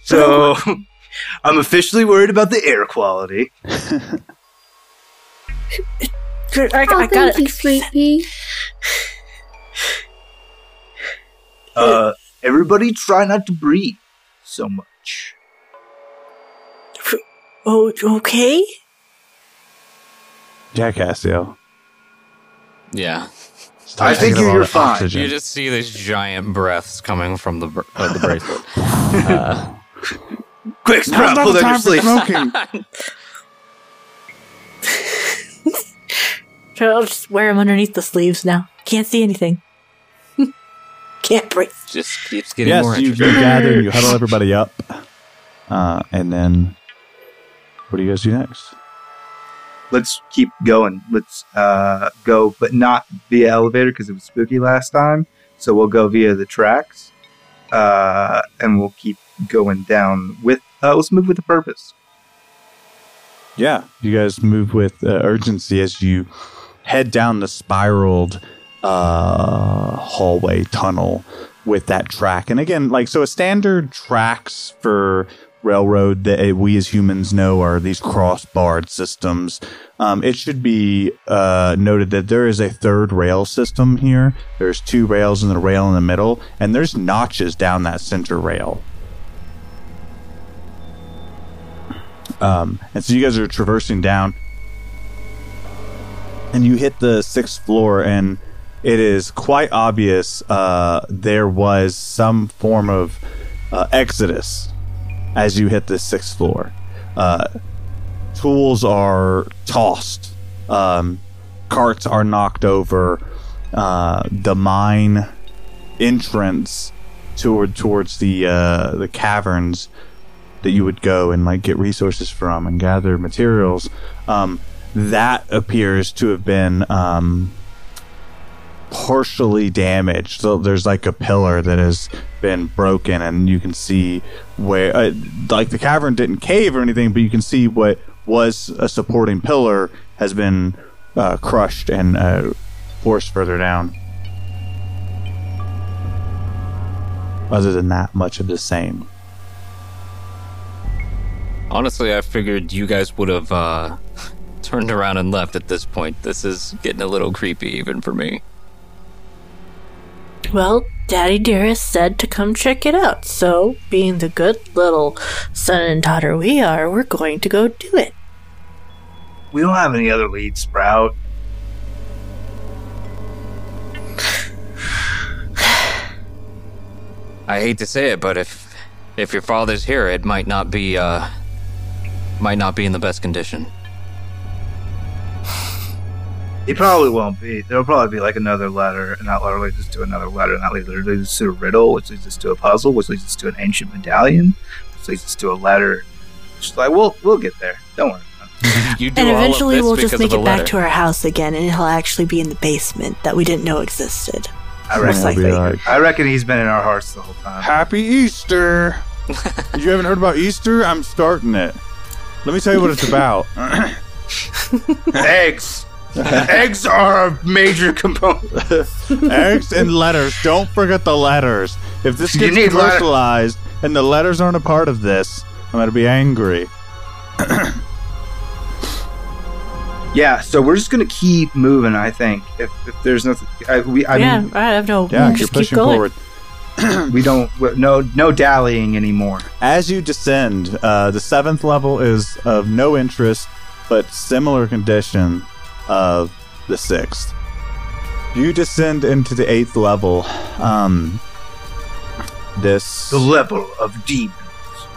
so I'm officially worried about the air quality. I, Oh, I thank got you, it. sweet pea. Uh, everybody try not to breathe so much. Oh, okay. yeah cassio Yeah. I think Taking a you're fine. oxygen. You just see these giant breaths coming from the, br- uh, the bracelet. Uh, Quick, Sprout, pull down your sleeve. smoking So I'll just wear them underneath the sleeves now. Can't see anything. Can't breathe. just keeps getting yes more you, you interesting. gather you huddle everybody up uh, and then what do you guys do next Let's keep going. Let's uh, go, but not via elevator because it was spooky last time. So we'll go via the tracks, uh, and we'll keep going down with. Uh, let's move with a purpose. Yeah, you guys move with uh, urgency as you head down the spiraled uh, hallway tunnel with that track. And again, like so, a standard tracks for railroad that uh, we as humans know are these cross-barred systems. Um, it should be uh, noted that there is a third rail system here. There's two rails and a rail in the middle, and there's notches down that center rail. Um, and so you guys are traversing down, and you hit the sixth floor, and it is quite obvious uh, there was some form of uh, exodus as you hit the sixth floor. Uh, tools are tossed, um, carts are knocked over, uh, the mine entrance toward towards the uh, the caverns that you would go and like get resources from and gather materials. Um, that appears to have been um, partially damaged. So there's like a pillar that has been broken, and you can see where, uh, like, the cavern didn't cave or anything, but you can see what was a supporting pillar has been uh, crushed and uh, forced further down. Other than that, much of the same. Honestly, I figured you guys would have uh, turned around and left at this point. This is getting a little creepy even for me. Well, Daddy Dearest said to come check it out, so being the good little son and daughter we are, we're going to go do it. We don't have any other leads, Sprout. I hate to say it, but if if your father's here, it might not be uh might not be in the best condition. He probably won't be. There'll probably be like another letter, and that letter leads us to another letter, and that literally leads us to a riddle, which leads us to a puzzle, which leads us to an ancient medallion, which leads us to a letter. Just like we'll we'll get there. Don't worry. You do And all of eventually we'll just make it back to our house again, and he'll actually be in the basement that we didn't know existed. I reckon, Be like, I reckon he's been in our hearts the whole time. Happy Easter! you haven't heard about Easter? I'm starting it. Let me tell you what it's about. Eggs. Eggs are a major component. Eggs and letters. Don't forget the letters. If this gets need letter- commercialized and the letters aren't a part of this, I'm going to be angry. Yeah, so we're just gonna keep moving. I think if, if there's nothing, I, we I yeah, mean, I have no. Yeah, you're just keep pushing going. forward. we don't no no dallying anymore. As you descend, uh, the seventh level is of no interest, but similar condition of the sixth. You descend into the eighth level. Um, this The level of deep.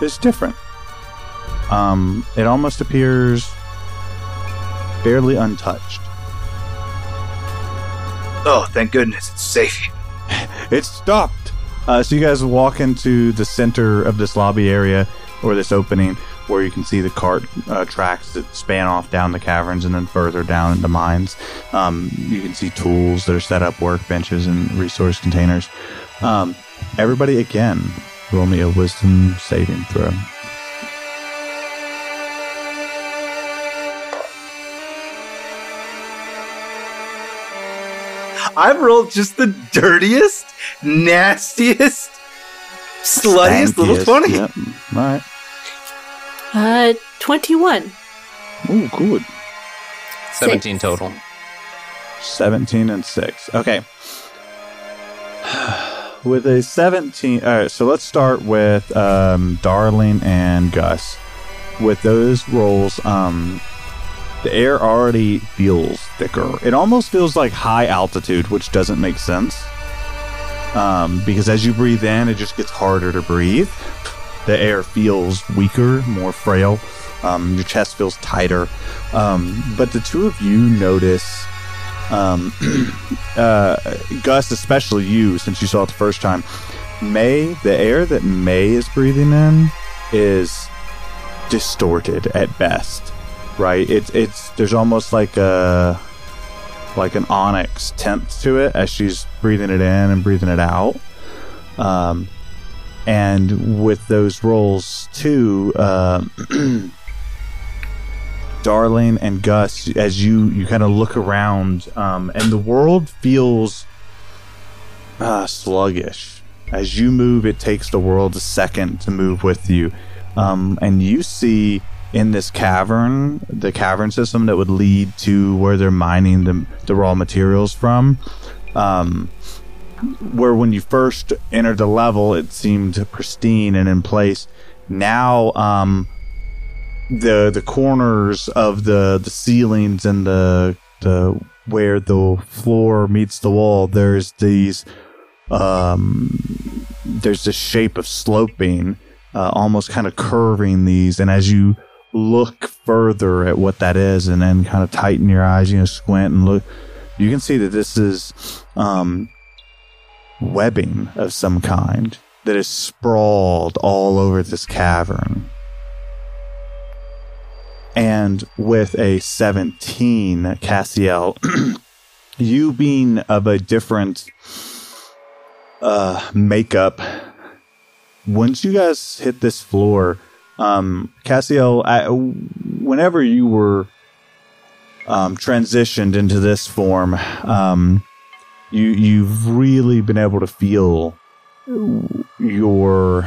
is different. Um, it almost appears barely untouched. Oh, thank goodness it's safe. It stopped. Uh, so you guys walk into the center of this lobby area or this opening where you can see the cart uh, tracks that span off down the caverns and then further down into mines. Um, you can see tools that are set up, workbenches, and resource containers. Um, everybody, again, roll me a wisdom saving throw. I've rolled just the dirtiest, nastiest, sluttiest little twenty. Yep. All right. Uh, twenty-one. Oh, good. 17 total. 17 and 6. Okay. With a 17. All right, so let's start with um, Darling and Gus. With those rolls, um, the air already feels thicker. It almost feels like high altitude, which doesn't make sense. Um, because as you breathe in, it just gets harder to breathe. The air feels weaker, more frail. Um, your chest feels tighter. Um, but the two of you notice um, uh, Gus, especially you, since you saw it the first time, May, the air that May is breathing in is distorted at best, right? It's it's there's almost like a like an onyx tint to it as she's breathing it in and breathing it out. Um, and with those rolls too, uh, Darling and Gus, as you you kind of look around, um, and the world feels uh, sluggish. As you move, it takes the world a second to move with you, um, and you see in this cavern, the cavern system that would lead to where they're mining the the raw materials from. Um, where when you first entered the level, it seemed pristine and in place. Now, um, the the corners of the the ceilings and the the where the floor meets the wall there's these um there's this shape of sloping uh, almost kind of curving these and as you look further at what that is and then kind of tighten your eyes you know squint and look. You can see that this is um webbing of some kind that is sprawled all over this cavern. And with a 17 Cassiel, you being of a different uh, makeup, once you guys hit this floor, um, Cassiel, I, whenever you were um, transitioned into this form, um, you you've really been able to feel your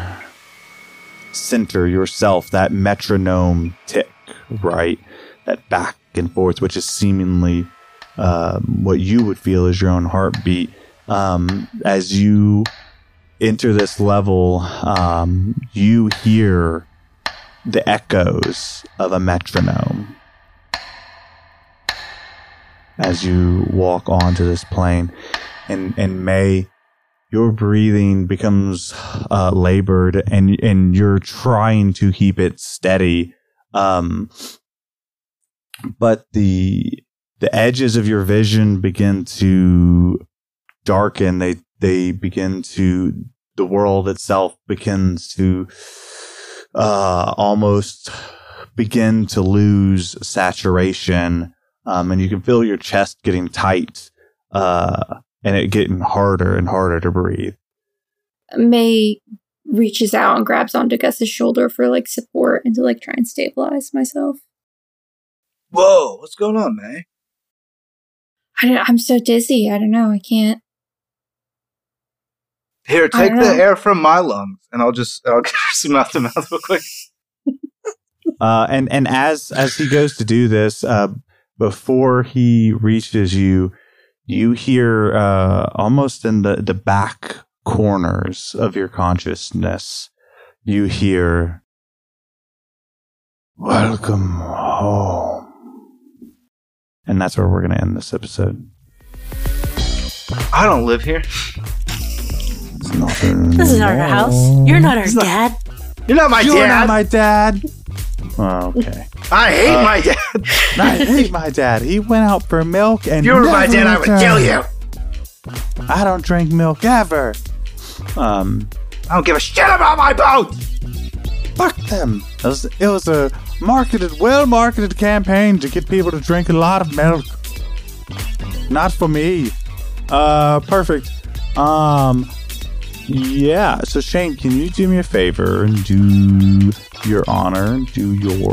center, yourself, that metronome tick, right? That back and forth, which is seemingly um, what you would feel is your own heartbeat. Um, as you enter this level, um, you hear the echoes of a metronome as you walk onto this plane. And, and May, your breathing becomes uh, labored and, and you're trying to keep it steady. Um, but the, the edges of your vision begin to darken. They, they begin to, the world itself begins to, uh, almost begin to lose saturation. Um, and you can feel your chest getting tight, uh, and it getting harder and harder to breathe. May reaches out and grabs onto Gus's shoulder for like support and to like try and stabilize myself. Whoa, what's going on, May? I don't, I'm so dizzy. I don't know. I can't. Here, take the air from my lungs, and I'll just I'll get some mouth to mouth real quick. Uh, and and as as he goes to do this, uh, before he reaches you, you hear uh, almost in the the back corners of your consciousness, you hear, "Welcome home," and that's where we're going to end this episode. I don't live here. It's not This is not our house. You're not our dad. You're not my You're dad. not my dad. Oh, okay. I hate Uh, my dad. I hate my dad. He went out for milk and If you were my never dad, I would kill you. I don't drink milk ever. Um, I don't give a shit about my boat. fuck them. It was, it was a marketed, well marketed campaign to get people to drink a lot of milk. Not for me. Uh, perfect. Um, yeah. So Shane, can you do me a favor and do your honor, do your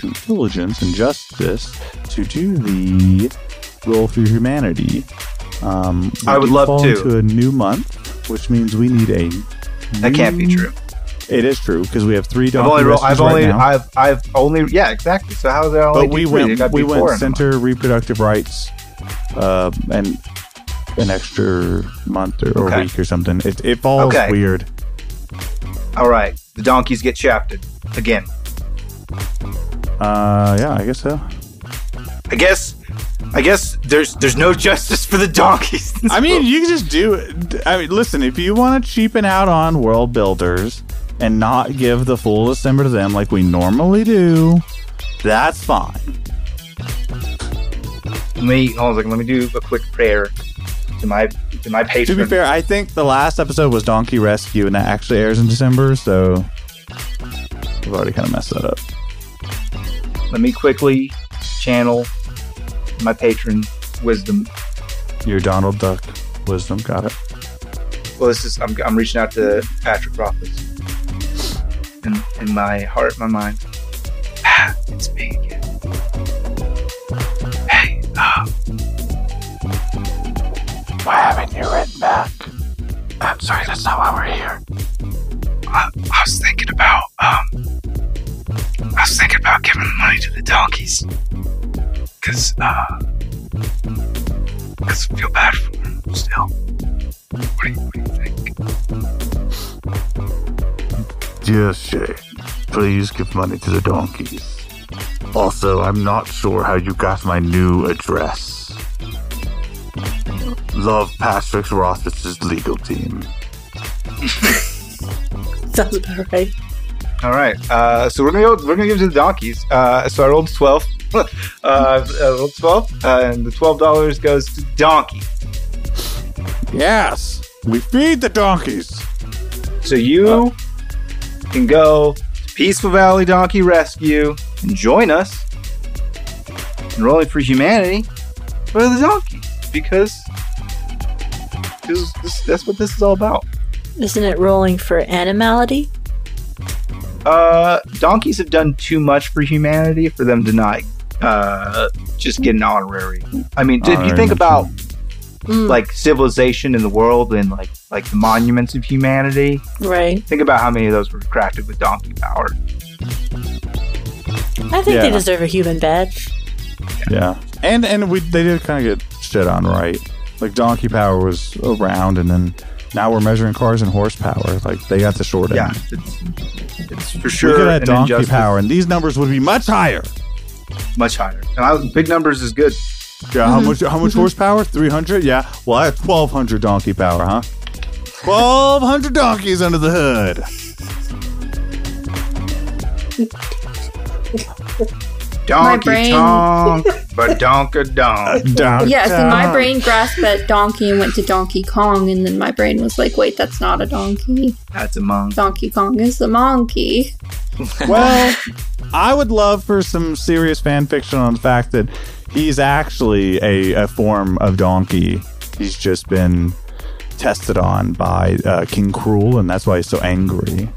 due diligence and justice to do the roll for humanity? Um, I would love fall to. into a new month, which means we need a. That can't be true. It is true because we have three I've only, I've right only, now. I've, I've only, yeah, exactly. So how is that only? but we do three? They went we went center reproductive rights uh, and an extra month or, or Okay. week or something it, it falls Okay. weird. All right, the donkeys get shafted again. uh yeah i guess so I guess, I guess there's there's no justice for the donkeys. i mean you can just do it i mean listen if you want to cheapen out on world builders and not give the full december to them like we normally do that's fine let me hold on a second. Let me do a quick prayer to my to my patron. to be fair i think the last episode was donkey rescue and that actually airs in december so we've already kind of messed that up let me quickly channel my patron wisdom. your donald duck wisdom got it Well, this is I'm, I'm reaching out to Patrick Rothfuss in, in my heart, my mind. Ah, it's me again. Hey, uh, Why haven't you written back? I'm sorry, that's not why we're here. I, I was thinking about um, I was thinking about giving the money to the donkeys, cause uh, cause I feel bad for them still. What do you, what do you think? Dear Shay, please give money to the donkeys. Also, I'm not sure how you got my new address. Love Patrick Rothfuss's legal team. Sounds about right. All right, uh, so we're gonna go, we're gonna give to the donkeys. Uh, so I rolled twelve. uh, I rolled twelve, uh, and the twelve dollars goes to donkey. Yes, we feed the donkeys. So you can go to Peaceful Valley Donkey Rescue and join us in rolling for humanity for the donkeys because this, this, that's what this is all about. Isn't it rolling for animality? Uh, donkeys have done too much for humanity for them to not uh, just get an honorary. I mean, if you think about Mm. like civilization in the world and like like the monuments of humanity. Right. Think about how many of those were crafted with donkey power. I think they deserve a human badge. Yeah, and and we they did kind of get shit on right. Like donkey power was around, and then now we're measuring cars and horsepower. Like they got the short end. Yeah, it's, it's for we sure could have an donkey injustice. power, and these numbers would be much higher. much higher. And I, big numbers is good. Yeah, how mm-hmm. much? How much mm-hmm. horsepower? Three hundred. Yeah. Well, I have twelve hundred donkey power, huh? Twelve hundred donkeys under the hood. Donkey brain- tonk, but donka donk. Down. Yes, and my brain grasped at donkey and went to Donkey Kong, and then my brain was like, wait, that's not a donkey. That's a monk. Donkey Kong is the monkey. Well, I would love for some serious fan fiction on the fact that he's actually a, a form of donkey. He's just been tested on by uh, King Cruel, and that's why he's so angry.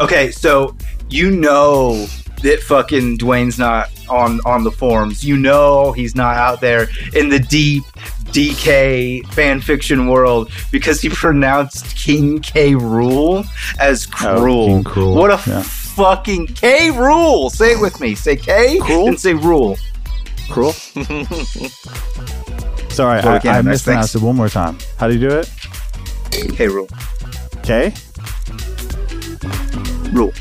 Okay, so you know that fucking Dwayne's not on on the forums. You know he's not out there in the deep DK fan fiction world because he pronounced King K. Rool as Oh, cruel. Cruel, What a yeah. fucking K. Rool! Say it with me. Say K Cruel? and say rule. Cruel. Sorry, Well, I, I mispronounced it one more time. How do you do it? K. Rool. K. Rool.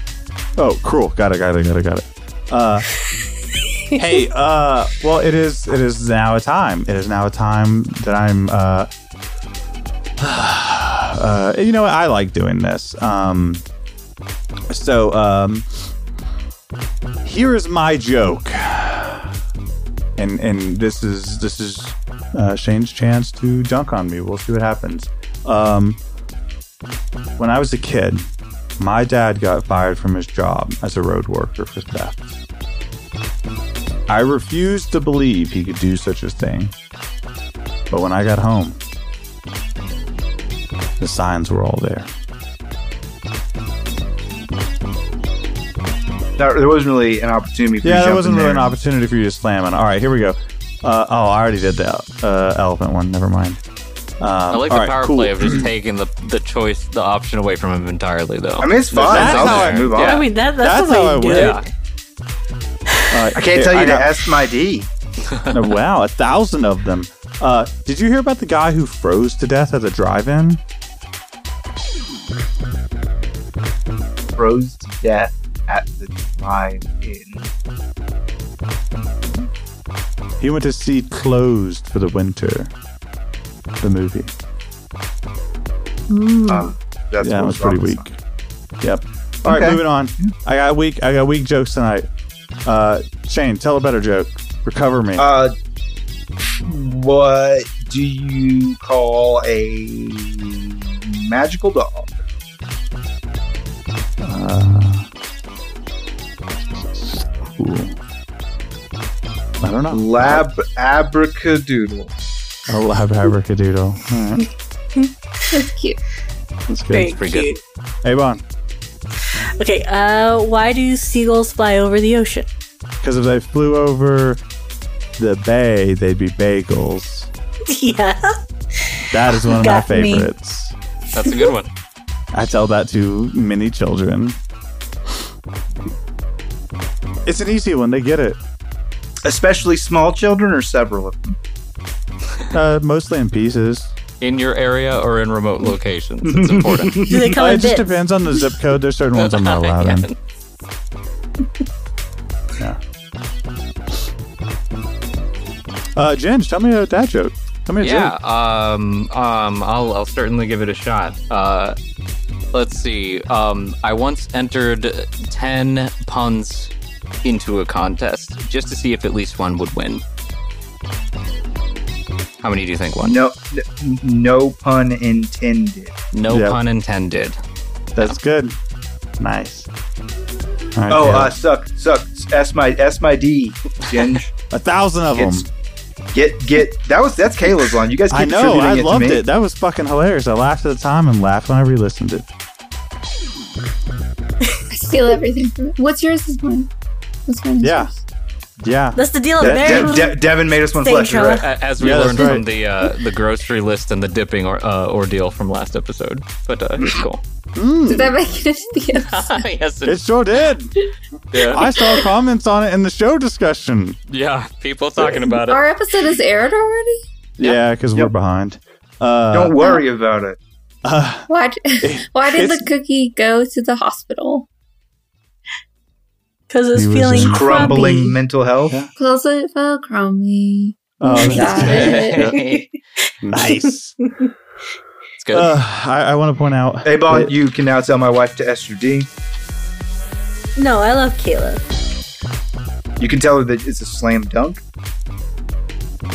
Oh, cruel. Got it. Got it. Got it. Got it. Uh, hey. Uh, well, it is. It is now a time. It is now a time that I'm. Uh, uh, you know, what? I like doing this. Um, so, um, here is my joke, and and this is this is uh, Shane's chance to dunk on me. We'll see what happens. Um, when I was a kid, my dad got fired from his job as a road worker for theft. I refused to believe he could do such a thing. But when I got home, the signs were all there. There there wasn't really an opportunity for you Yeah, there wasn't really an opportunity for you to slam on. All right, here we go. Uh, oh, I already did the uh, elephant one. Never mind. Um, I like the right, power cool. play of just taking the the choice, the option away from him entirely, though. I mean, it's fine. That's I'll how I- move on. yeah. I mean, that, that's, That's the way how I you do it. yeah. All right, I can't here, tell you to got- ask my D. wow, a thousand of them. Uh, did you hear about the guy who froze to death at the drive-in? Froze to death at the drive-in. He went to see Closed for the winter. The movie. Um, that's yeah, it was pretty wrong with weak. Yep. All right, Okay. moving on. I got weak. I got weak jokes tonight. Uh, Shane, tell a better joke. Recover me. Uh, what do you call a magical dog? Ooh. I don't know. Lab abracadoodle. A lab abracadoodle. All right, That's cute. that's good. Very pretty good. cute. Hey, Bon. Okay, uh, why do seagulls fly over the ocean? Because if they flew over the bay, they'd be bagels. yeah. That is one of my Got me. favorites. That's a good one. I tell that to many children. It's an easy one. They get it. Especially small children or several of them? Uh, mostly in pieces. In your area or in remote locations, it's important. Do they come Uh, in it just bits? depends on the zip code. There's certain ones I'm not allowed in. Yeah. Uh, Ginge, tell me a dad joke. Tell me a Yeah, joke. um, um, I'll, I'll certainly give it a shot. Uh, let's see. Um, I once entered 10 puns into a contest just to see if at least one would win. How many do you think won? No, no pun intended. No Yeah. pun intended. That's good. Nice. All right, Oh, Taylor. uh, suck, suck. S my S my D. Ginge. a thousand of them. Get get. That was that's Kayla's one. You guys keep I know. attributing I it to loved it. That was fucking hilarious. I laughed at the time and laughed when I re-listened it. I steal everything from it. What's yours this mine. What's mine? Yeah. yours. Yeah. That's the deal. De- De- De- Devin made us one Same flesh. Trauma. right. As we Yeah, learned right. from the uh, the grocery list and the dipping or, uh, ordeal from last episode, but uh, it's cool. Did that make it into the episode? yes, It sure did. yeah. I saw comments on it in the show discussion. yeah, people talking about it. Our episode is aired already? Yeah, because we're behind. Uh, Don't worry about it. uh, Why, why did the cookie go to the hospital? Because it's He feeling just Crumbling crumbly. mental health. Yeah. Close it felt crummy. oh, that's good. nice. It's good. Uh, I, I want to point out. Hey, Bon, you can now tell my wife to S your D. No, I love Caleb. You can tell her that it's a slam dunk.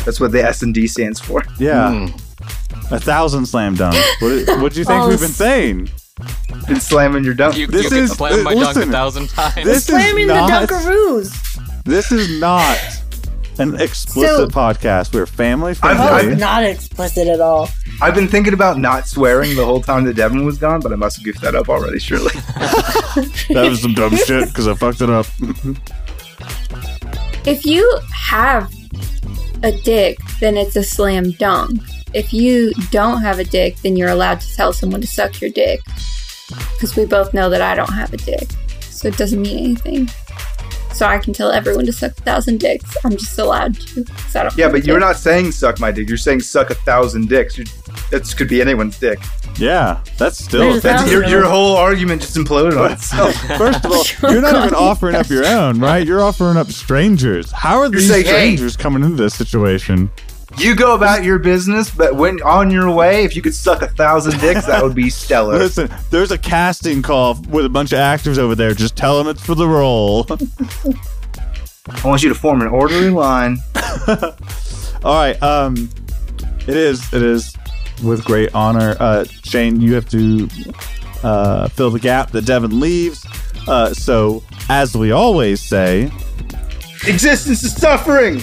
That's what the S and D stands for. Yeah, Mm. a thousand slam dunks. What, what do you think we've been saying? Been slamming your dunk. You, This you can is- slam my uh, dunk a listen, thousand times. this is Slamming the not- Dunkaroos. This is not an explicit So- podcast. We're family I've- friendly. I've- Not explicit at all. I've been thinking about not swearing the whole time that Devin was gone, but I must have goofed that up already, surely. that was some dumb shit because I fucked it up. If you have a dick, then it's a slam dunk. If you don't have a dick, then you're allowed to tell someone to suck your dick. Because we both know that I don't have a dick. So it doesn't mean anything. So I can tell everyone to suck a thousand dicks. I'm just allowed to. I don't yeah, but you're dick. not saying suck my dick. You're saying suck a thousand dicks. that could be anyone's dick. yeah, that's still. That's, your, your whole argument just imploded on itself. First of all, you're not even offering up your own, right? You're offering up strangers. How are these saying, hey. strangers coming into this situation? You go about your business, but when on your way, if you could suck a thousand dicks, that would be stellar. Listen, there's a casting call with a bunch of actors over there. Just tell them it's for the role. I want you to form an orderly line. All right. Um, it is. It is with great honor. Uh, Shane, you have to uh, fill the gap that Devin leaves. Uh, so, as we always say, Existence is suffering.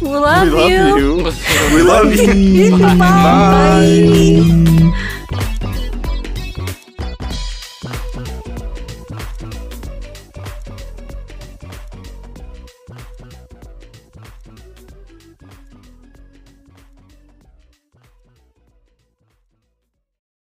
We love, we love you. you. we love you. Bye. Bye. Bye.